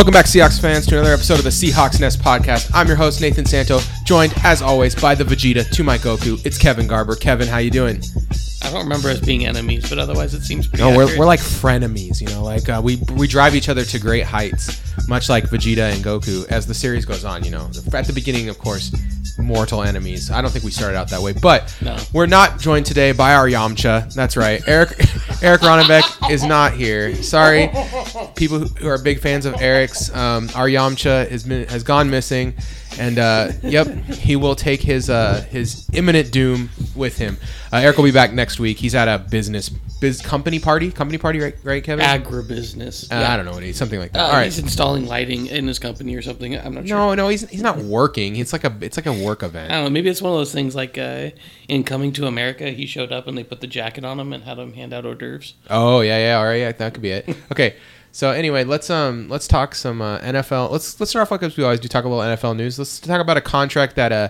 Welcome back, Seahawks fans, to another episode of the Seahawks Nest podcast. I'm your host Nathan Santo, joined as always by the Vegeta to my Goku. It's Kevin Garber. Kevin, how you doing? I don't remember us being enemies, but otherwise it seems pretty. No, we're, we're like frenemies. You know, like uh, we we drive each other to great heights, much like Vegeta and Goku. As the series goes on, you know, at the beginning, of course, mortal enemies. I don't think we started out that way, but No. we're not joined today by our Yamcha. That's right, Eric Eric Ronnebeck is not here. Sorry, people who who are big fans of Eric's. Um, our Yamcha has been has gone missing, and uh, yep, he will take his uh, his imminent doom with him. Uh, Eric will be back next week. He's at a business biz company party, company party, right? Right, Kevin? agribusiness. Uh, I don't know what he something like Uh, that. All right. He's installing lighting in his company or something. I'm not sure. No, no, he's he's not working. It's like a it's like a work event. I don't know. Maybe it's one of those things like uh, in Coming to America, he showed up and they put the jacket on him and had him hand out hors d'oeuvres. Oh yeah, yeah, all right, yeah, that could be it. Okay, so anyway, let's um let's talk some uh, NFL. Let's let's start off like as we always do. Talk a little NFL news. Let's talk about a contract that uh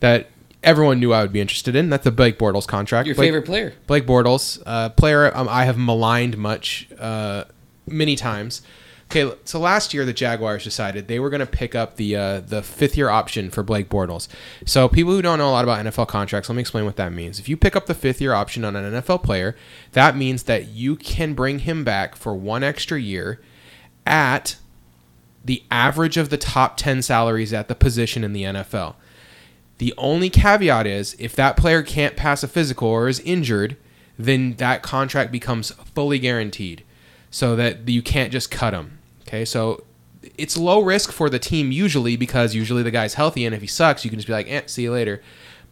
that everyone knew I would be interested in. That's the Blake Bortles contract. Your Blake, favorite player? Blake Bortles, uh, player um, I have maligned much, uh, many times. Okay, so last year the Jaguars decided they were going to pick up the uh, the fifth year option for Blake Bortles. So people who don't know a lot about NFL contracts, let me explain what that means. If you pick up the fifth year option on an NFL player, that means that you can bring him back for one extra year at the average of the top 10 salaries at the position in the NFL. The only caveat is if that player can't pass a physical or is injured, then that contract becomes fully guaranteed so that you can't just cut him. Okay, so it's low risk for the team usually because usually the guy's healthy and if he sucks, you can just be like, eh, see you later.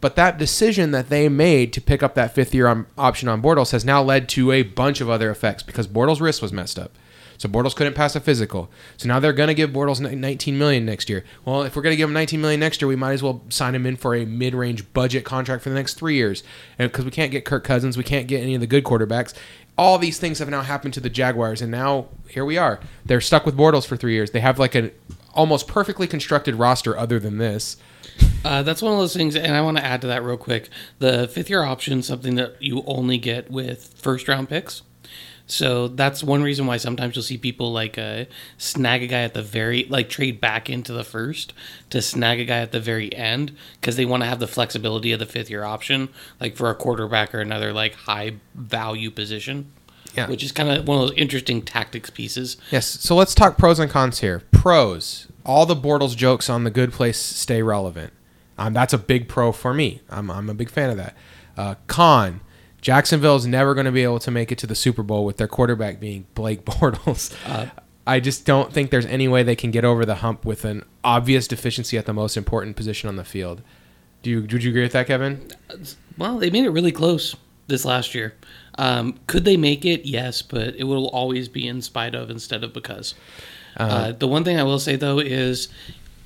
But that decision that they made to pick up that fifth year on, option on Bortles has now led to a bunch of other effects because Bortles' wrist was messed up. So Bortles couldn't pass a physical. So now they're going to give Bortles 19 million next year. Well, if we're going to give him 19 million next year, we might as well sign him in for a mid-range budget contract for the next three years. And because we can't get Kirk Cousins, we can't get any of the good quarterbacks. All these things have now happened to the Jaguars, and now here we are. They're stuck with Bortles for three years. They have like an almost perfectly constructed roster, other than this. Uh, that's one of those things, and I want to add to that real quick. The fifth year option, something that you only get with first round picks. So that's one reason why sometimes you'll see people like uh, snag a guy at the very, like trade back into the first to snag a guy at the very end because they want to have the flexibility of the fifth year option, like for a quarterback or another like high value position. Yeah. Which is kind of one of those interesting tactics pieces. Yes. So let's talk pros and cons here. Pros: all the Bortles jokes on the good place stay relevant. Um, that's a big pro for me. I'm, I'm a big fan of that. Uh, con: Jacksonville is never going to be able to make it to the Super Bowl with their quarterback being Blake Bortles. I just don't think there's any way they can get over the hump with an obvious deficiency at the most important position on the field. Do you would you agree with that, Kevin? Well, they made it really close this last year. Um, could they make it? Yes, but it will always be in spite of instead of because. Uh, the one thing I will say though is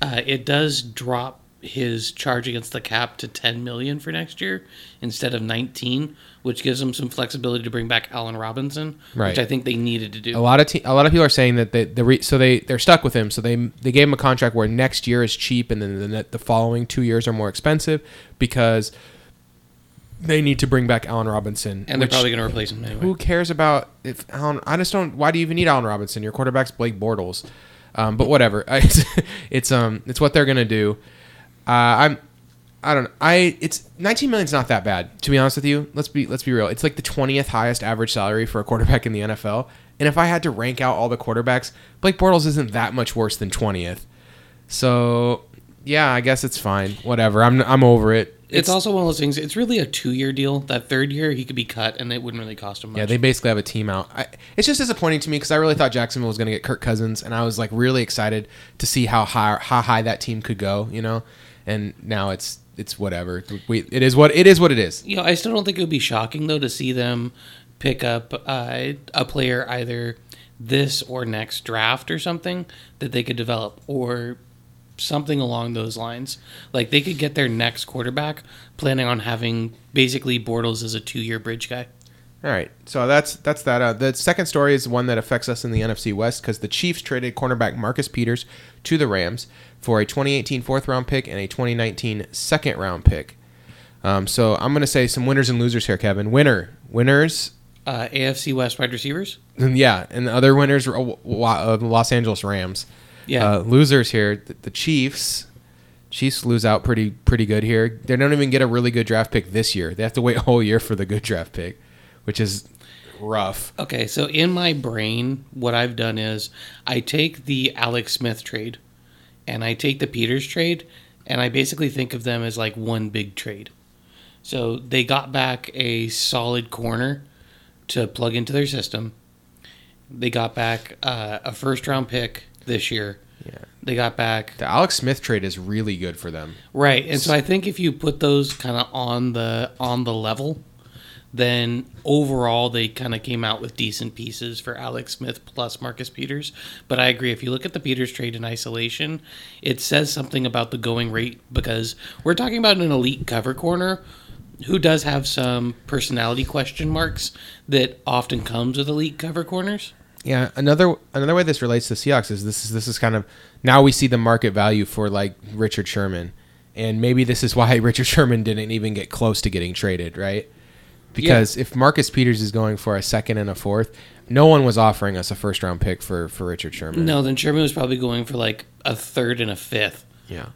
uh, it does drop his charge against the cap to 10 million for next year instead of 19, which gives them some flexibility to bring back Allen Robinson, Right. which I think they needed to do. A lot of te- a lot of people are saying that they the re- so they they're stuck with him. So they they gave him a contract where next year is cheap and then the, the following two years are more expensive because they need to bring back Allen Robinson. and they're probably going to replace him anyway. who cares about if Allen? I just don't. Why do you even need Allen Robinson? Your quarterback's Blake Bortles. Um, but whatever. It's, it's um it's what they're gonna do. Uh, I'm. I don't. know. I. It's 19 million's not that bad to be honest with you. Let's be let's be real. It's like the 20th highest average salary for a quarterback in the NFL. And if I had to rank out all the quarterbacks, Blake Bortles isn't that much worse than 20th. So yeah, I guess it's fine. Whatever. I'm I'm over it. it's, also one of those things. It's really a two-year deal. That third year, he could be cut, and it wouldn't really cost him much. Yeah, they basically have a team out. I, it's just disappointing to me because I really thought Jacksonville was going to get Kirk Cousins, and I was like really excited to see how high how high that team could go. You know, and now it's it's whatever. We, it is what it is. What it is. You know, I still don't think it would be shocking though to see them pick up uh, a player either this or next draft or something that they could develop or something along those lines. Like they could get their next quarterback planning on having basically Bortles as a two-year bridge guy. All right, so that's that's that. Uh, the second story is one that affects us in the NFC West because the Chiefs traded cornerback Marcus Peters to the Rams for a 2018 fourth round pick and a 2019 second round pick. Um, so I'm going to say some winners and losers here, Kevin. Winner, winners, Uh, AFC West wide receivers. yeah, and the other winners were uh, uh, the Los Angeles Rams. Yeah. Uh, losers here, the, the Chiefs. Chiefs lose out pretty pretty good here. They don't even get a really good draft pick this year. They have to wait a whole year for the good draft pick, which is rough. Okay, so in my brain, what I've done is I take the Alex Smith trade and I take the Peters trade, and I basically think of them as like one big trade. So they got back a solid corner to plug into their system. They got back uh, a first round pick this year. Yeah. They got back The Alex Smith trade is really good for them. Right. And so I think if you put those kind of on the on the level, then overall they kind of came out with decent pieces for Alex Smith plus Marcus Peters. But I agree if you look at the Peters trade in isolation, it says something about the going rate because we're talking about an elite cover corner who does have some personality question marks that often comes with elite cover corners. Yeah, another another way this relates to Seahawks is this is this is kind of now we see the market value for like Richard Sherman, and maybe this is why Richard Sherman didn't even get close to getting traded, right? Because if Marcus Peters is going for a second and a fourth, no one was offering us a first round pick for for Richard Sherman. No, then Sherman was probably going for like a third and a fifth Yeah,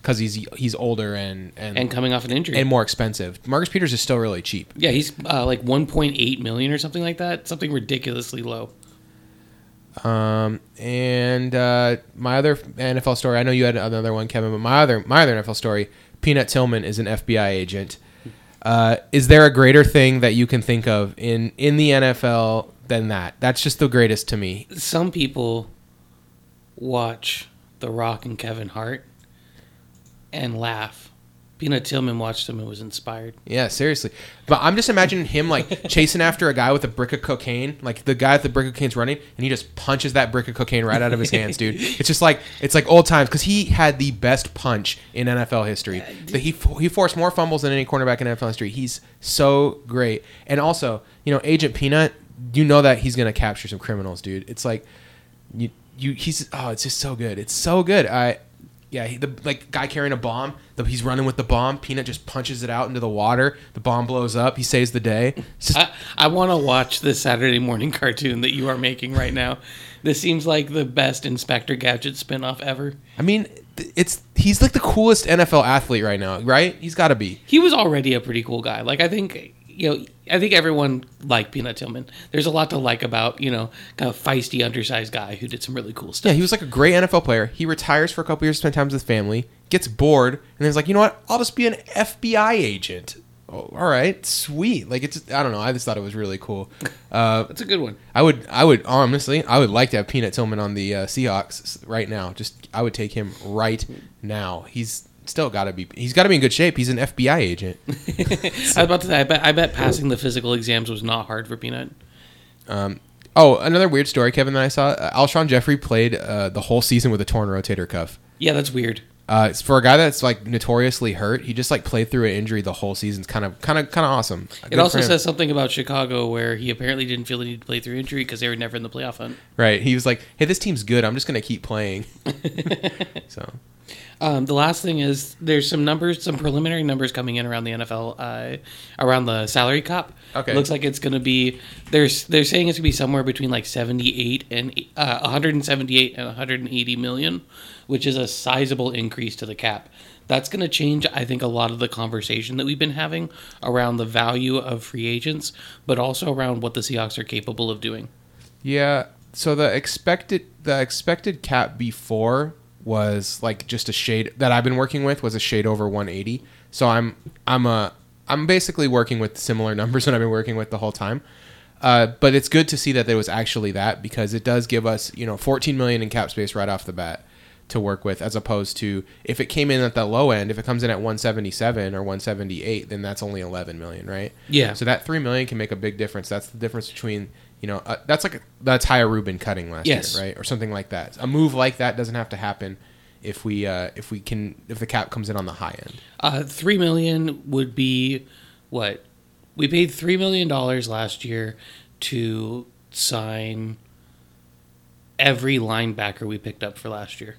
because he's he's older and and and coming off an injury. and more expensive. Marcus Peters is still really cheap. Yeah, he's uh, like 1.8 million or something like that. Something ridiculously low. Um, and uh, my other NFL story, I know you had another one, Kevin, but my other my other NFL story, Peanut Tillman is an FBI agent. Uh, is there a greater thing that you can think of in in the NFL than that? That's just the greatest to me. Some people watch The Rock and Kevin Hart and laugh. Peanut Tillman watched him and was inspired. Yeah, seriously. But I'm just imagining him like chasing after a guy with a brick of cocaine, like the guy with the brick of cocaine's running, and he just punches that brick of cocaine right out of his hands, dude. It's just like it's like old times because he had the best punch in NFL history. The, he he forced more fumbles than any cornerback in NFL history. He's so great, and also you know Agent Peanut, you know that he's gonna capture some criminals, dude. It's like you you he's oh it's just so good. It's so good. I yeah, he, the like guy carrying a bomb. The, he's running with the bomb. Peanut just punches it out into the water. The bomb blows up. He saves the day. Just, I, I want to watch the Saturday morning cartoon that you are making right now. This seems like the best Inspector Gadget spinoff ever. I mean, it's he's like the coolest NFL athlete right now, right? He's got to be. He was already a pretty cool guy. Like I think you know, I think everyone liked Peanut Tillman. There's a lot to like about you know, kind of feisty, undersized guy who did some really cool stuff. Yeah, he was like a great NFL player. He retires for a couple years, spend time with his family, gets bored, and then he's like, you know what? I'll just be an FBI agent. Oh, all right, sweet. Like it's I don't know. I just thought it was really cool. Uh, That's a good one. I would I would honestly I would like to have Peanut Tillman on the uh, Seahawks right now. Just I would take him right now. He's still got to be he's got to be in good shape. He's an FBI agent. I was about to say, I bet, I bet passing the physical exams was not hard for Peanut. Oh, another weird story, Kevin, that I saw. Uh, Alshon Jeffery played uh, the whole season with a torn rotator cuff. Yeah, that's weird. Uh, for a guy that's like notoriously hurt, he just like played through an injury the whole season. It's kind of kind of kind of awesome. It also says something about Chicago where he apparently didn't feel the need to play through injury because they were never in the playoff hunt. right. He was like, "Hey, this team's good. I'm just gonna keep playing." so Um, the last thing is there's some numbers, some preliminary numbers coming in around the NFL, uh, around the salary cap. Okay. looks like it's going to be there's they're saying it's going to be somewhere between like 78 and uh, 178 and 180 million, which is a sizable increase to the cap. That's going to change, I think, a lot of the conversation that we've been having around the value of free agents, but also around what the Seahawks are capable of doing. yeah. So the expected the expected cap before was like just a shade that I've been working with was a shade over 180. So I'm I'm a I'm basically working with similar numbers that I've been working with the whole time. Uh, but it's good to see that there was actually that because it does give us you know 14 million in cap space right off the bat to work with as opposed to if it came in at the low end if it comes in at 177 or 178 then that's only 11 million right Yeah. so that 3 million can make a big difference that's the difference between you know uh, that's like a, that's Haya Rubin cutting last Yes. year right or something like that a move like that doesn't have to happen if we uh, if we can if the cap comes in on the high end Uh, three million would be what we paid three million dollars last year to sign every linebacker we picked up for last year.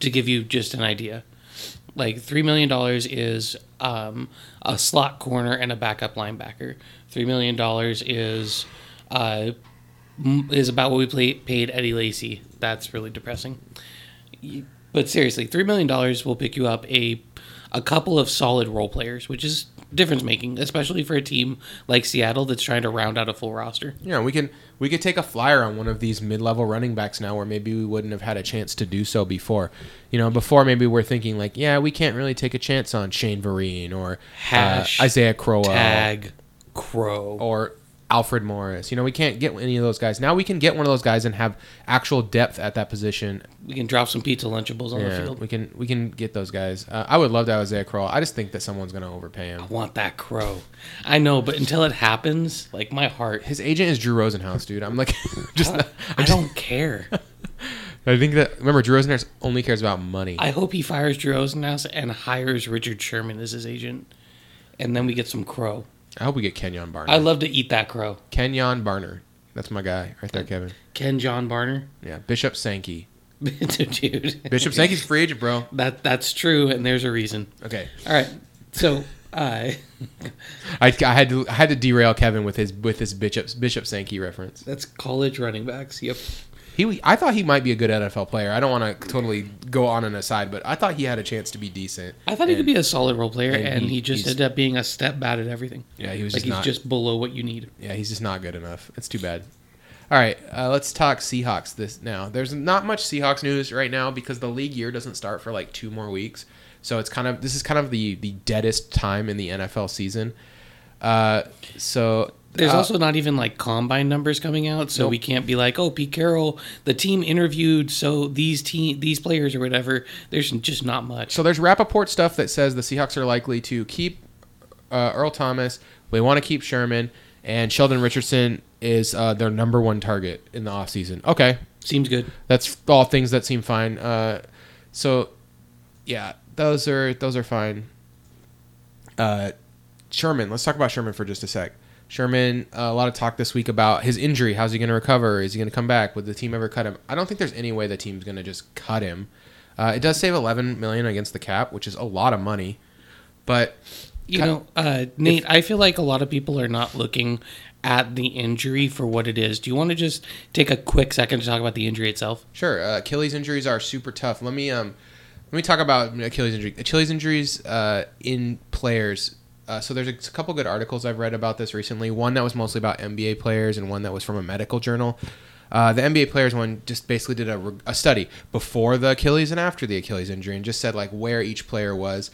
To give you just an idea, like three million dollars is um, a slot corner and a backup linebacker. Three million dollars is uh, is about what we play, paid Eddie Lacy. That's really depressing. But seriously, three million dollars will pick you up a a couple of solid role players, which is difference making, especially for a team like Seattle that's trying to round out a full roster. Yeah, we can we could take a flyer on one of these mid-level running backs now, where maybe we wouldn't have had a chance to do so before. You know, before maybe we're thinking like, yeah, we can't really take a chance on Shane Vereen or Hash, uh, Isaiah Crowell Tag, Crow. or Alfred Morris. You know, we can't get any of those guys. Now we can get one of those guys and have actual depth at that position. We can drop some pizza lunchables on the field. we can we can get those guys. Uh, I would love to have Isaiah Crowell. I just think that someone's going to overpay him. I want that crow. I know, but until it happens, like my heart, His agent is Drew Rosenhaus, dude. I'm like, just I don't care. I think that remember Drew Rosenhaus only cares about money. I hope he fires Drew Rosenhaus and hires Richard Sherman as his agent, and then we get some crow. I hope we get Kenjon Barner. I love to eat that crow. Kenjon Barner. That's my guy right there, Kevin. Kenjon Barner, Yeah, Bishop Sankey. dude. Bishop Sankey's free agent, bro. That that's true, and there's a reason. Okay, All right, so uh, I, I had to I had to derail Kevin with his with his Bishop Bishop Sankey reference. that's college running backs. Yep. He I thought he might be a good NFL player. I don't want to totally go on an aside, but I thought he had a chance to be decent. I thought he could be a solid role player, and and, he- he, just ended up being a step bad at everything. Yeah, he was Like just he's not. just below what you need. Yeah, he's just not good enough. It's too bad. All right, uh, let's talk Seahawks this now. There's not much Seahawks news right now because the league year doesn't start for like two more weeks. So it's kind of this is kind of the the deadest time in the NFL season. Uh, so There's uh, also not even like combine numbers coming out, so Nope. we can't be like, "Oh, Pete Carroll, the team interviewed so these team these players or whatever." There's just not much. So there's Rappaport stuff that says the Seahawks are likely to keep uh, Earl Thomas. They want to keep Sherman, and Sheldon Richardson is uh, their number one target in the offseason. Okay, Seems good. that's all things that seem fine. Uh, so, yeah, those are those are fine. Uh, Sherman, let's talk about Sherman for just a sec. Sherman, uh, a lot of talk this week about his injury. How's he going to recover? Is he going to come back? Would the team ever cut him? I don't think there's any way the team's going to just cut him. Uh, it does save 11 million against the cap, which is a lot of money. But You know, uh, Nate, I feel like a lot of people are not looking at the injury for what it is. Do you want to just take a quick second to talk about the injury itself? Sure. Uh, Achilles injuries are super tough. Let me um, let me talk about Achilles injury. Achilles injuries uh, in players. Uh, so there's a, couple good articles I've read about this recently. One that was mostly about NBA players, and one that was from a medical journal. Uh, the NBA players one just basically did a, a study before the Achilles and after the Achilles injury, and just said like where each player was.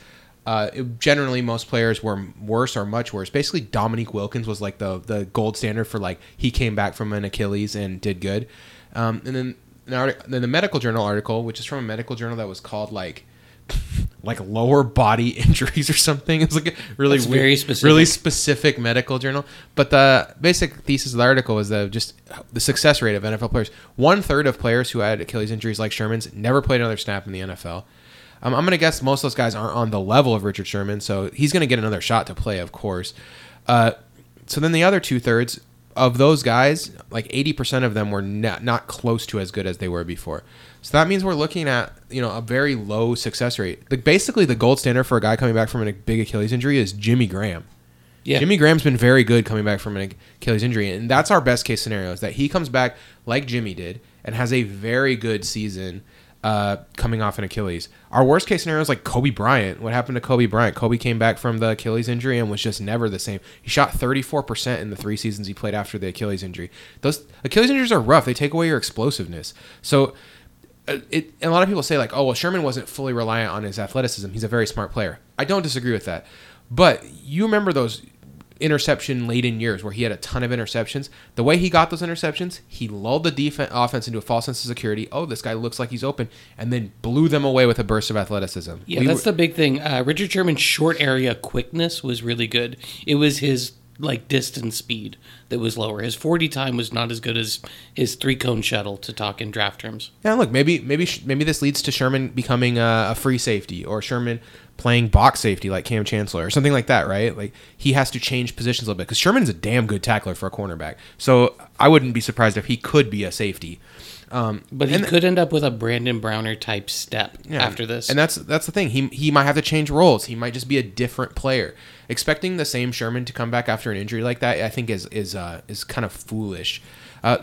Uh, it- generally, most players were worse or much worse. Basically, Dominique Wilkins was like the the gold standard for like he came back from an Achilles and did good. Um, and then artic- then the medical journal article, which is from a medical journal that was called like like lower body injuries or something. It's like a really That's weird- very specific. really specific medical journal. But the basic thesis of the article is that just the success rate of NFL players. One third of players who had Achilles injuries like Sherman's never played another snap in the NFL. Um, I'm going to guess most of those guys aren't on the level of Richard Sherman, so he's going to get another shot to play, of course. Uh, so then the other two thirds of those guys, like 80% of them were not, not close to as good as they were before. So that means we're looking at you know a very low success rate. Like basically, the gold standard for a guy coming back from a big Achilles injury is Jimmy Graham. Yeah. Jimmy Graham's been very good coming back from an Achilles injury, and that's our best case scenario is that he comes back like Jimmy did and has a very good season uh, coming off an Achilles. Our worst case scenario is like Kobe Bryant. What happened to Kobe Bryant? Kobe came back from the Achilles injury and was just never the same. He shot 34% in the three seasons he played after the Achilles injury. Those Achilles injuries are rough. They take away your explosiveness. So it, and a lot of people say like, oh well, Sherman wasn't fully reliant on his athleticism. He's a very smart player. I don't disagree with that, but you remember those interception laden years where he had a ton of interceptions. The way he got those interceptions, he lulled the defense offense into a false sense of security. Oh, this guy looks like he's open, and then blew them away with a burst of athleticism. Yeah, We that's were- the big thing. Uh, Richard Sherman's short area quickness was really good. It was his like distance speed that was lower. His 40 time was not as good as his three cone shuttle to talk in draft terms. Yeah, look, maybe maybe maybe this leads to Sherman becoming a, a free safety or Sherman playing box safety like Kam Chancellor or something like that, right? Like he has to change positions a little bit because Sherman's a damn good tackler for a cornerback. So I wouldn't be surprised if he could be a safety. Um, But he could end up with a Brandon Browner type step Yeah, after this. And that's that's the thing. He he might have to change roles. He might just be a different player. Expecting the same Sherman to come back after an injury like that, I think is is uh, is kind of foolish. Uh,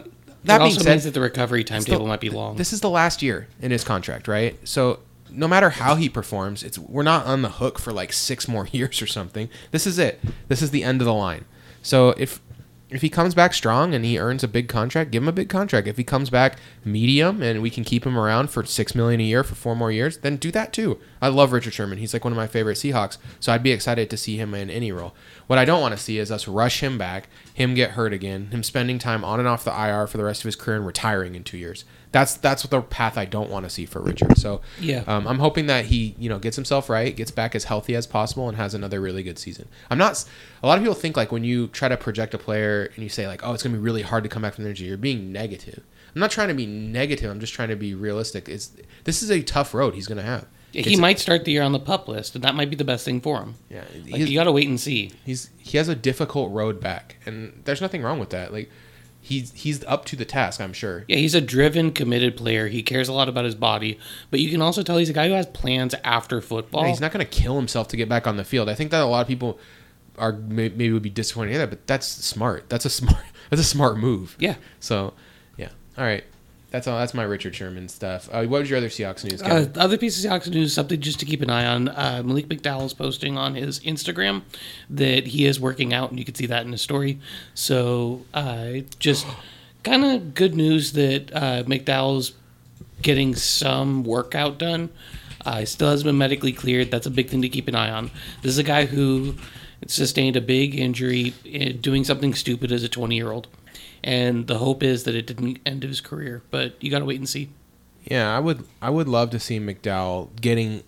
that it being also said, means that the recovery timetable might be long. This is the last year in his contract, right? So no matter how he performs, it's we're not on the hook for like six more years or something. This is it. This is the end of the line. So if if he comes back strong and he earns a big contract, give him a big contract. If he comes back medium and we can keep him around for six million a year for four more years, then do that too. I love Richard Sherman. He's like one of my favorite Seahawks, so I'd be excited to see him in any role. What I don't want to see is us rush him back, him get hurt again, him spending time on and off the IR for the rest of his career and retiring in two years. That's that's the path I don't want to see for Richard. So Yeah. um, I'm hoping that he you know gets himself right, gets back as healthy as possible, and has another really good season. I'm not. A lot of people think like when you try to project a player and you say like, oh, it's gonna be really hard to come back from the injury, you're being negative. I'm not trying to be negative. I'm just trying to be realistic. It's this is a tough road he's gonna have. He might start the year on the pup list, and that might be the best thing for him. Yeah, Like, you got to wait and see. he's he has a difficult road back, and there's nothing wrong with that. Like he's he's up to the task. I'm sure. Yeah, he's a driven, committed player. He cares a lot about his body, but you can also tell he's a guy who has plans after football. Yeah, he's not going to kill himself to get back on the field. I think that a lot of people are maybe would be disappointed in that, but that's smart. That's a smart. That's a smart move. Yeah. So, yeah. All right. That's all. That's my Richard Sherman stuff. Uh, what was your other Seahawks news? Uh, other piece of Seahawks news, something just to keep an eye on. Uh, Malik McDowell is posting on his Instagram that he is working out, and you can see that in his story. So, uh, just kind of good news that uh, McDowell's getting some workout done. Uh, he still hasn't been medically cleared. That's a big thing to keep an eye on. This is a guy who sustained a big injury eh, doing something stupid as a 20 year old. And the hope is that it didn't end his career, but you got to wait and see. yeah, I would. I would love to see McDowell getting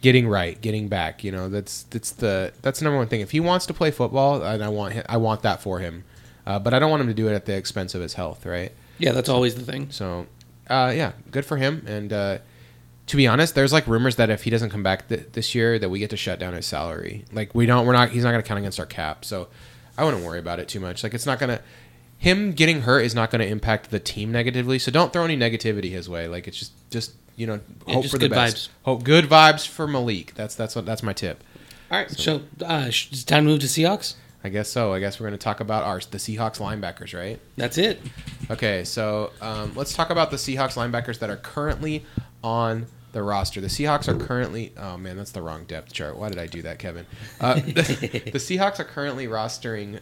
getting right, getting back. You know, that's that's the that's the number one thing. If he wants to play football, and I want I want that for him, uh, but I don't want him to do it at the expense of his health. Right. Yeah, that's always the thing. So, uh, yeah, good for him. And uh, to be honest, there's like rumors that if he doesn't come back th- this year, that we get to shut down his salary. Like we don't, we're not, he's not going to count against our cap. So I wouldn't worry about it too much. Like it's not going to, him getting hurt is not going to impact the team negatively. So don't throw any negativity his way. Like it's just, just you know, hope just for the good best. vibes. Hope good vibes for Malik. That's that's what that's my tip. All right, so uh, sh- it's time to move to Seahawks. I guess so. I guess we're going to talk about our the Seahawks linebackers, right? That's it. Okay, so um, let's talk about the Seahawks linebackers that are currently on the roster. The Seahawks are currently. Oh man, that's the wrong depth chart. Why did I do that, Kevin? Uh, the, the Seahawks are currently rostering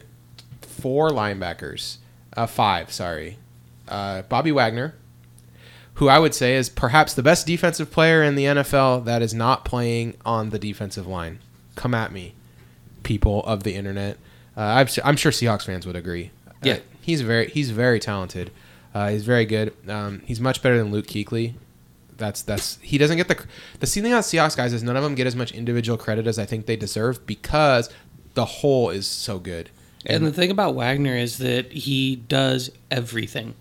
four linebackers. Uh, five, sorry. Uh, Bobby Wagner, who I would say is perhaps the best defensive player in the NFL that is not playing on the defensive line. Come at me, people of the internet. Uh, I'm, su- I'm sure Seahawks fans would agree. Yeah. Uh, he's very he's very talented. Uh, he's very good. Um, he's much better than Luke Kuechly. That's that's he doesn't get the the thing about Seahawks guys is none of them get as much individual credit as I think they deserve because the whole is so good. And the thing about Wagner is that he does everything.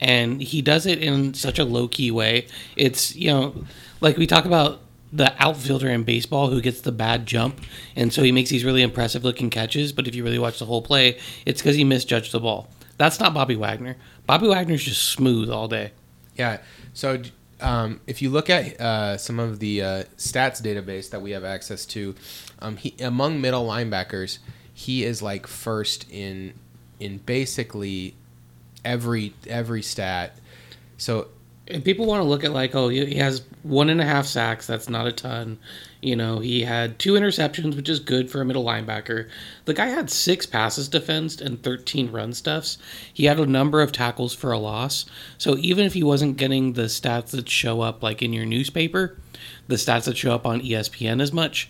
And he does it in such a low key way. It's, you know, like we talk about the outfielder in baseball who gets the bad jump. And so he makes these really impressive looking catches. But if you really watch the whole play, it's because he misjudged the ball. That's not Bobby Wagner. Bobby Wagner's just smooth all day. Yeah. So um, if you look at uh, some of the uh, stats database that we have access to, um, he, among middle linebackers, he is like first in in basically every every stat. So And people want to look at like, oh, he has one and a half sacks. That's not a ton. You know, he had two interceptions, which is good for a middle linebacker. The guy had six passes defensed and 13 run stuffs. He had a number of tackles for a loss. So even if he wasn't getting the stats that show up like in your newspaper, the stats that show up on ESPN as much,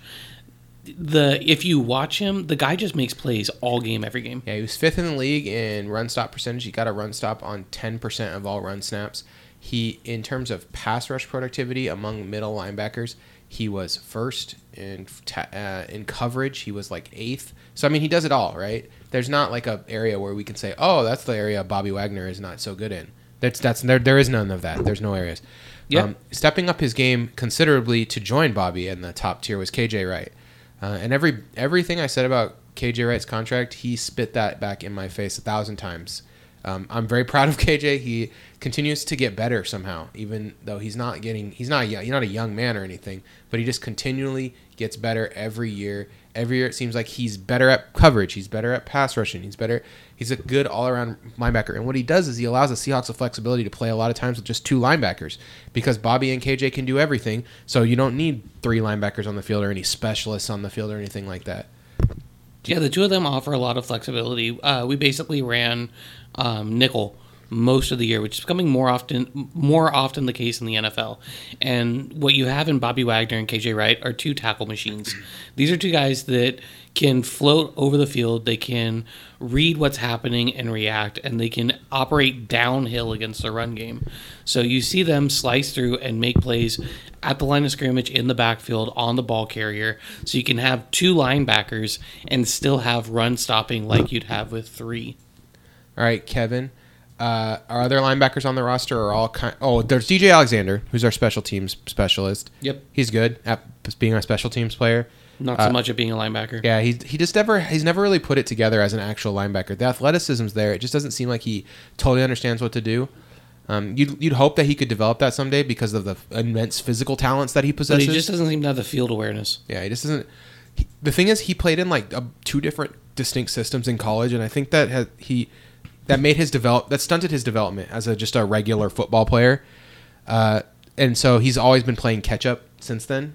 the if you watch him, the guy just makes plays all game, every game. Yeah, he was fifth in the league in run stop percentage. He got a run stop on 10% of all run snaps. He, in terms of pass rush productivity among middle linebackers, he was first in ta- uh, in coverage. He was like eighth. So I mean, he does it all, right? There's not like a area where we can say, oh, that's the area Bobby Wagner is not so good in. That's that's there. There is none of that. There's no areas. Yeah. stepping up his game considerably to join Bobby in the top tier was KJ Wright. Uh, and every everything I said about KJ Wright's contract, he spit that back in my face a thousand times. Um, I'm very proud of KJ. He continues to get better somehow, even though he's not getting he's not he's not a young man or anything, but he just continually gets better every year. Every year it seems like he's better at coverage, he's better at pass rushing, he's better he's a good all around linebacker. And what he does is he allows the Seahawks the flexibility to play a lot of times with just two linebackers because Bobby and KJ can do everything. So you don't need three linebackers on the field or any specialists on the field or anything like that. Yeah, the two of them offer a lot of flexibility. Uh, we basically ran um, nickel most of the year, which is becoming more often more often the case in the NFL. And what you have in Bobby Wagner and KJ Wright are two tackle machines. These are two guys that can float over the field, they can read what's happening and react, and they can operate downhill against the run game. So you see them slice through and make plays at the line of scrimmage in the backfield on the ball carrier. So you can have two linebackers and still have run stopping like you'd have with three. All right, Kevin. Uh, our other linebackers on the roster are all kind. Oh, there's DJ Alexander, who's our special teams specialist. Yep. He's good at being a special teams player. Not so much at being a linebacker. Yeah, he he just never he's never really put it together as an actual linebacker. The athleticism's there. It just doesn't seem like he totally understands what to do. Um, you'd you'd hope that he could develop that someday because of the immense physical talents that he But possesses. he just doesn't seem to have the field awareness. Yeah, he just doesn't. He, the thing is, he played in like a, two different distinct systems in college, and I think that has, he that made his develop that stunted his development as a just a regular football player. Uh, and so he's always been playing catch up since then.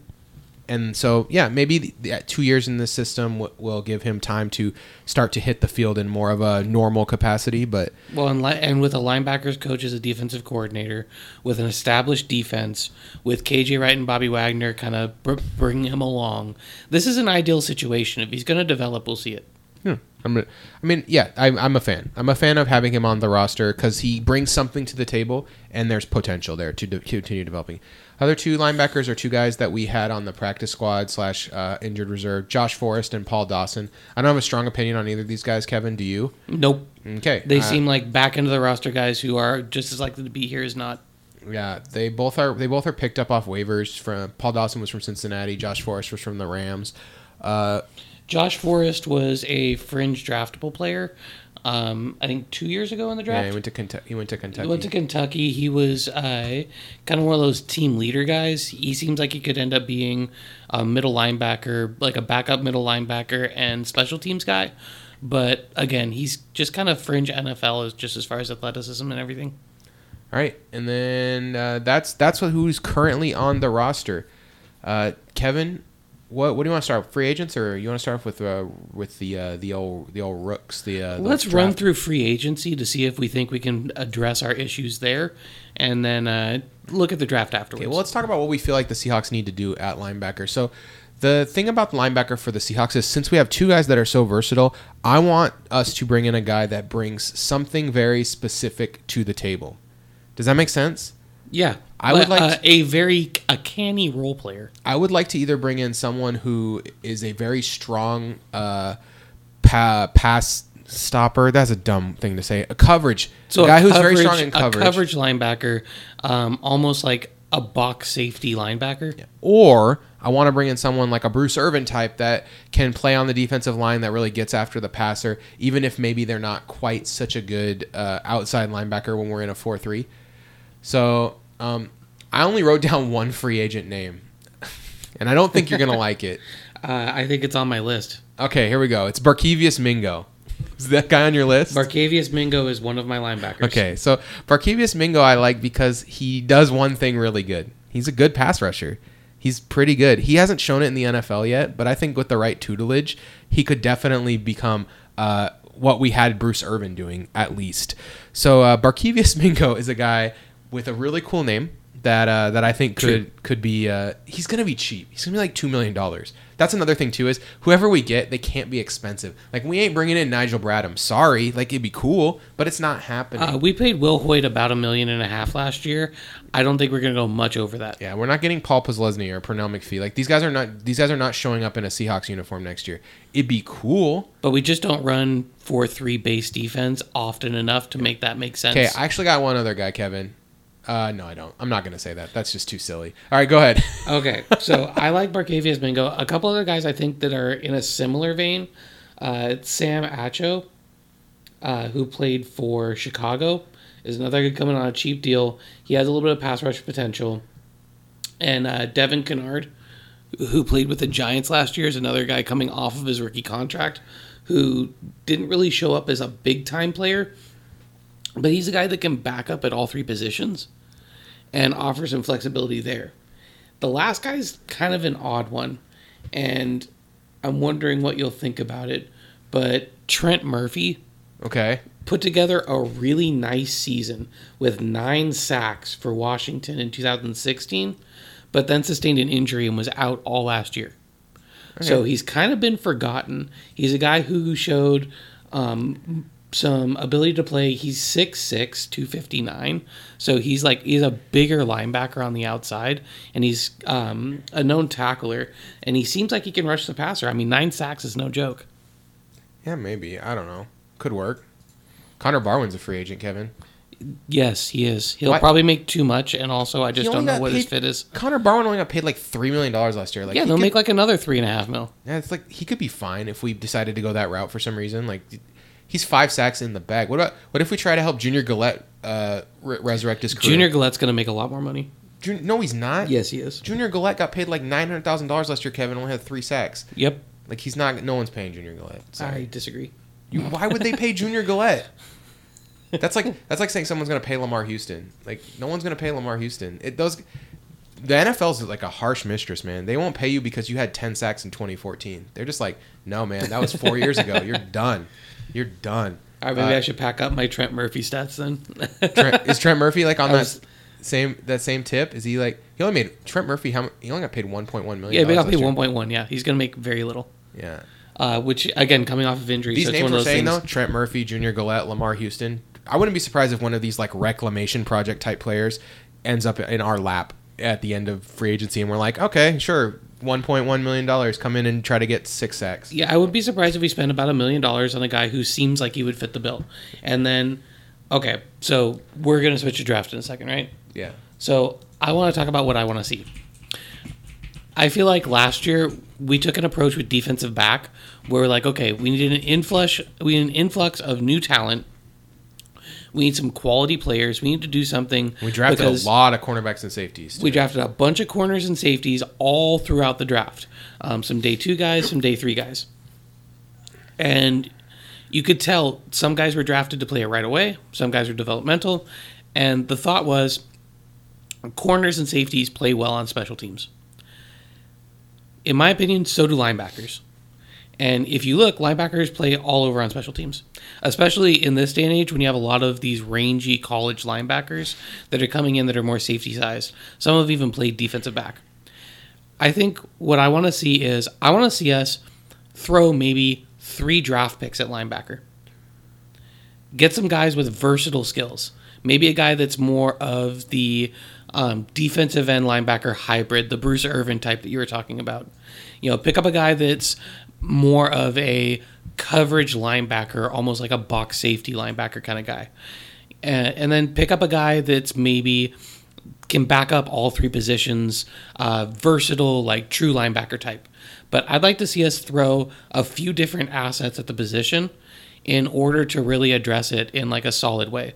And so, yeah, maybe the, the, two years in this system w- will give him time to start to hit the field in more of a normal capacity. But Well, and, li- and with a linebackers coach as a defensive coordinator, with an established defense, with KJ Wright and Bobby Wagner kind of br- bringing him along, this is an ideal situation. If he's going to develop, we'll see it. Hmm. I'm gonna, I mean, yeah, I'm, I'm a fan. I'm a fan of having him on the roster because he brings something to the table, and there's potential there to de- continue developing. Other two linebackers are two guys that we had on the practice squad slash uh, injured reserve: Josh Forrest and Paul Dawson. I don't have a strong opinion on either of these guys. Kevin, do you? Nope. Okay, They uh, seem like back into the roster guys who are just as likely to be here as not. Yeah, they both are. They both are picked up off waivers. From Paul Dawson was from Cincinnati. Josh Forrest was from the Rams. Uh, Josh Forrest was a fringe draftable player. Um, I think two years ago in the yeah, draft. he went to Kentucky. He went to Kentucky. He went to Kentucky. He was uh, kind of one of those team leader guys. He seems like he could end up being a middle linebacker, like a backup middle linebacker and special teams guy. But again, he's just kind of fringe NFL, as just as far as athleticism and everything. All right, and then uh, that's that's what, who's currently on the roster. Uh, Kevin, what what do you want to start? with? Free agents, or you want to start off with uh, with the uh, the old the old rooks? The uh, the Let's run through free agency to see if we think we can address our issues there, and then uh, look at the draft afterwards. Okay, well, let's talk about what we feel like the Seahawks need to do at linebacker. So, the thing about the linebacker for the Seahawks is since we have two guys that are so versatile, I want us to bring in a guy that brings something very specific to the table. Does that make sense? yeah, I would like uh, to- a very a canny role player. I would like to either bring in someone who is a very strong uh, pa- pass stopper. That's a dumb thing to say. A coverage. So a guy a who's coverage, very strong in coverage. A coverage. linebacker, um, almost like a box safety linebacker. Or I want to bring in someone like a Bruce Irvin type that can play on the defensive line that really gets after the passer, even if maybe they're not quite such a good uh, outside linebacker when we're in a 4 3. So um, I only wrote down one free agent name, and I don't think you're going to like it. Uh, I think it's on my list. Okay, here we go. It's Barkevious Mingo. Is that guy on your list? Barkevious Mingo is one of my linebackers. Okay, so Barkevious Mingo I like because he does one thing really good. He's a good pass rusher. He's pretty good. He hasn't shown it in the NFL yet, but I think with the right tutelage, he could definitely become uh, what we had Bruce Irvin doing at least. So uh, Barkevious Mingo is a guy with a really cool name that uh, that I think True. could could be. Uh, he's gonna be cheap. He's gonna be like two million dollars. That's another thing too. Is whoever we get, they can't be expensive. Like we ain't bringing in Nigel Bradham. Sorry, like it'd be cool, but it's not happening. Uh, we paid Wilhoite about a million and a half last year. I don't think we're going to go much over that. Yeah, we're not getting Paul Posluszny or Pernell McPhee. Like these guys are not these guys are not showing up in a Seahawks uniform next year. It'd be cool. But we just don't run 4 3 base defense often enough to make that make sense. Okay, I actually got one other guy, Kevin. Uh, no, I don't. I'm not gonna say that. That's just too silly. All right, go ahead. Okay, so I like Barkevious Mingo. A couple other guys I think that are in a similar vein. Uh, Sam Acho, uh, who played for Chicago is another guy coming on a cheap deal. He has a little bit of pass rush potential. And uh, Devin Kennard, who played with the Giants last year, is another guy coming off of his rookie contract who didn't really show up as a big time player, but he's a guy that can back up at all three positions and offer some flexibility there. The last guy's kind of an odd one, and I'm wondering what you'll think about it. But Trent Murphy Okay. put together a really nice season with nine sacks for Washington in 2016, but then sustained an injury and was out all last year. So he's kind of been forgotten. He's a guy who showed um, some ability to play. He's 6'6, 259. So he's like, he's a bigger linebacker on the outside, and he's um, a known tackler, and he seems like he can rush the passer. I mean, nine sacks is no joke. Yeah, maybe. I don't know. Could work. Connor Barwin's a free agent, Kevin. Yes, he is. He'll Why- probably make too much, and also I just don't know what his fit is. Connor Barwin only got paid like three million dollars last year. Like, yeah, he they'll could- make like another three and a half mil. Yeah, it's like he could be fine if we decided to go that route for some reason. Like, he's five sacks in the bag. What about what if we try to help Junior Galette uh, re- resurrect his career? Junior Galette's going to make a lot more money. Jun- no, he's not. Yes, he is. Junior Galette got paid like nine hundred thousand dollars last year. Kevin only had three sacks. Yep. Like he's not. No one's paying Junior Galette. I disagree. You, why would they pay Junior Galette? That's like that's like saying someone's gonna pay Lamar Houston. Like no one's gonna pay Lamar Houston. It does. The NFL's like a harsh mistress, man. They won't pay you because you had ten sacks in 2014. They're just like, no, man, that was four years ago. You're done. You're done. All right, maybe Uh, I should pack up my Trent Murphy stats then. Trent, is Trent Murphy like on I that same that same tip? Is he like he only made Trent Murphy? How he only got paid 1.1 million? yeah, they got paid 1.1. Yeah, he's going to make very little. Yeah. Uh, which again, coming off of injury, These so names one we're those saying things. though: Trent Murphy, Junior Galette, Lamar Houston. I wouldn't be surprised if one of these like reclamation project type players ends up in our lap at the end of free agency, and we're like, okay, sure, 1.1 million dollars, come in and try to get six sacks. Yeah, I would be surprised if we spent about a million dollars on a guy who seems like he would fit the bill. And then, okay, so we're going to switch to draft in a second, right? Yeah. So I want to talk about what I want to see. I feel like last year we took an approach with defensive back where we're like, okay, we need an influx, we need an influx of new talent. We need some quality players. We need to do something. We drafted a lot of cornerbacks and safeties. We drafted a bunch of corners and safeties all throughout the draft. Um, some day two guys, some day three guys, and you could tell some guys were drafted to play it right away. Some guys were developmental, and the thought was corners and safeties play well on special teams. In my opinion, so do linebackers. And if you look, linebackers play all over on special teams, especially in this day and age when you have a lot of these rangy college linebackers that are coming in that are more safety sized. Some have even played defensive back. I think what I want to see is I want to see us throw maybe three draft picks at linebacker. Get some guys with versatile skills. Maybe a guy that's more of the um, defensive end linebacker hybrid, the Bruce Irvin type that you were talking about. You know, pick up a guy that's more of a coverage linebacker, almost like a box safety linebacker kind of guy. And, and then pick up a guy that's maybe can back up all three positions, uh, versatile, like true linebacker type. But I'd like to see us throw a few different assets at the position in order to really address it in like a solid way.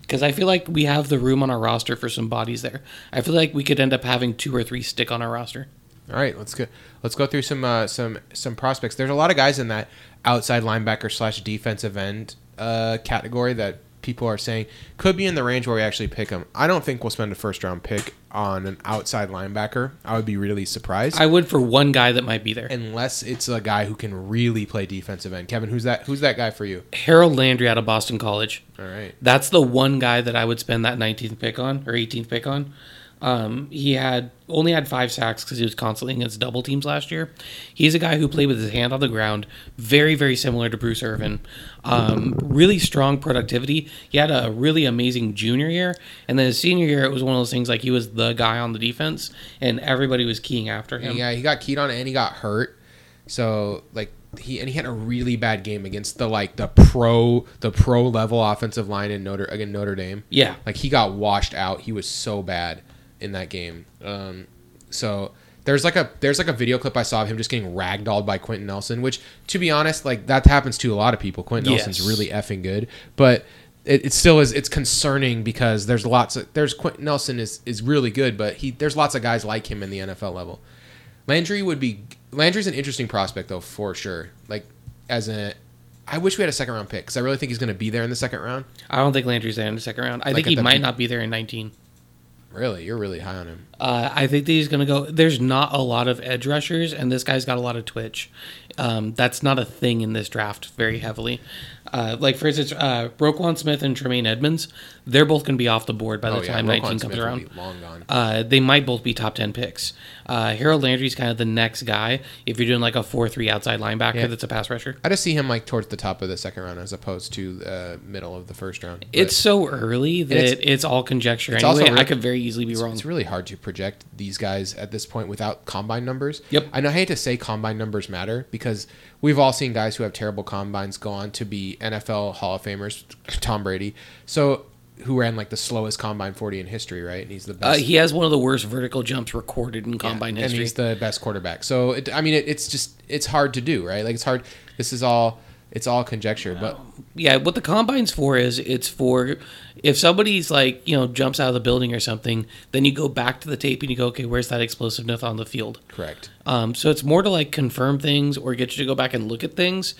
Because I feel like we have the room on our roster for some bodies there. I feel like we could end up having two or three stick on our roster. All right, let's go. Let's go through some uh, some some prospects. There's a lot of guys in that outside linebacker slash defensive end uh, category that people are saying could be in the range where we actually pick them. I don't think we'll spend a first round pick on an outside linebacker. I would be really surprised I would for one guy that might be there. unless it's a guy who can really play defensive end. Kevin, who's that? Who's that guy for you? Harold Landry out of Boston College. All right. That's the one guy that I would spend that 19th pick on or 18th pick on. Um, he had only had five sacks because he was constantly against double teams last year. He's a guy who played with his hand on the ground, very very similar to Bruce Irvin. Um, really strong productivity. He had a really amazing junior year, and then his senior year it was one of those things like he was the guy on the defense, and everybody was keying after him. Yeah, he got keyed on and he got hurt. So like he and he had a really bad game against the like the pro the pro level offensive line in Notre against Notre Dame. Yeah. Like he got washed out. He was so bad in that game. Um, so there's like a there's like a video clip I saw of him just getting ragdolled by Quenton Nelson, which to be honest, like that happens to a lot of people. Quenton Yes. Nelson's really effing good, but it, it still is. It's concerning because there's lots of there's Quenton Nelson is is really good, but he there's lots of guys like him in the NFL level. Landry would be Landry's an interesting prospect though for sure. Like as a, I wish we had a second round pick because I really think he's going to be there in the second round. I don't think Landry's there in the second round. I Like think he might not be there in 19. Really, you're really high on him. Uh, I think that he's going to go. There's not a lot of edge rushers, and this guy's got a lot of twitch. Um, that's not a thing in this draft very heavily. Uh, like, for instance, uh, Roquan Smith and Tremaine Edmunds, they're both going to be off the board by the oh yeah, time Roquan 19 Smith comes around. long gone. Uh, they might both be top 10 picks. Uh, Harold Landry's kind of the next guy if you're doing like a 4 3 outside linebacker Yeah. that's a pass rusher. I just see him like towards the top of the second round as opposed to uh, middle of the first round. But It's so early that it's- it's, all conjecture it's anyway. I could very easily be wrong. it's really hard to project these guys at this point without combine numbers. Yep. I know I hate to say combine numbers matter because we've all seen guys who have terrible combines go on to be NFL Hall of Famers, Tom Brady. So who ran like the slowest combine 40 in history, right? And he's the Uh, he has one of the worst vertical jumps recorded in combine and history. he's the best quarterback. So it, I mean, it, it's just it's hard to do, right? Like it's hard. This is all it's all conjecture, but yeah, what the combine's for is it's for if somebody's like, you know, jumps out of the building or something, then you go back to the tape and you go, okay, where's that explosiveness on the field? correct. Um, so it's more to like confirm things or get you to go back and look at things.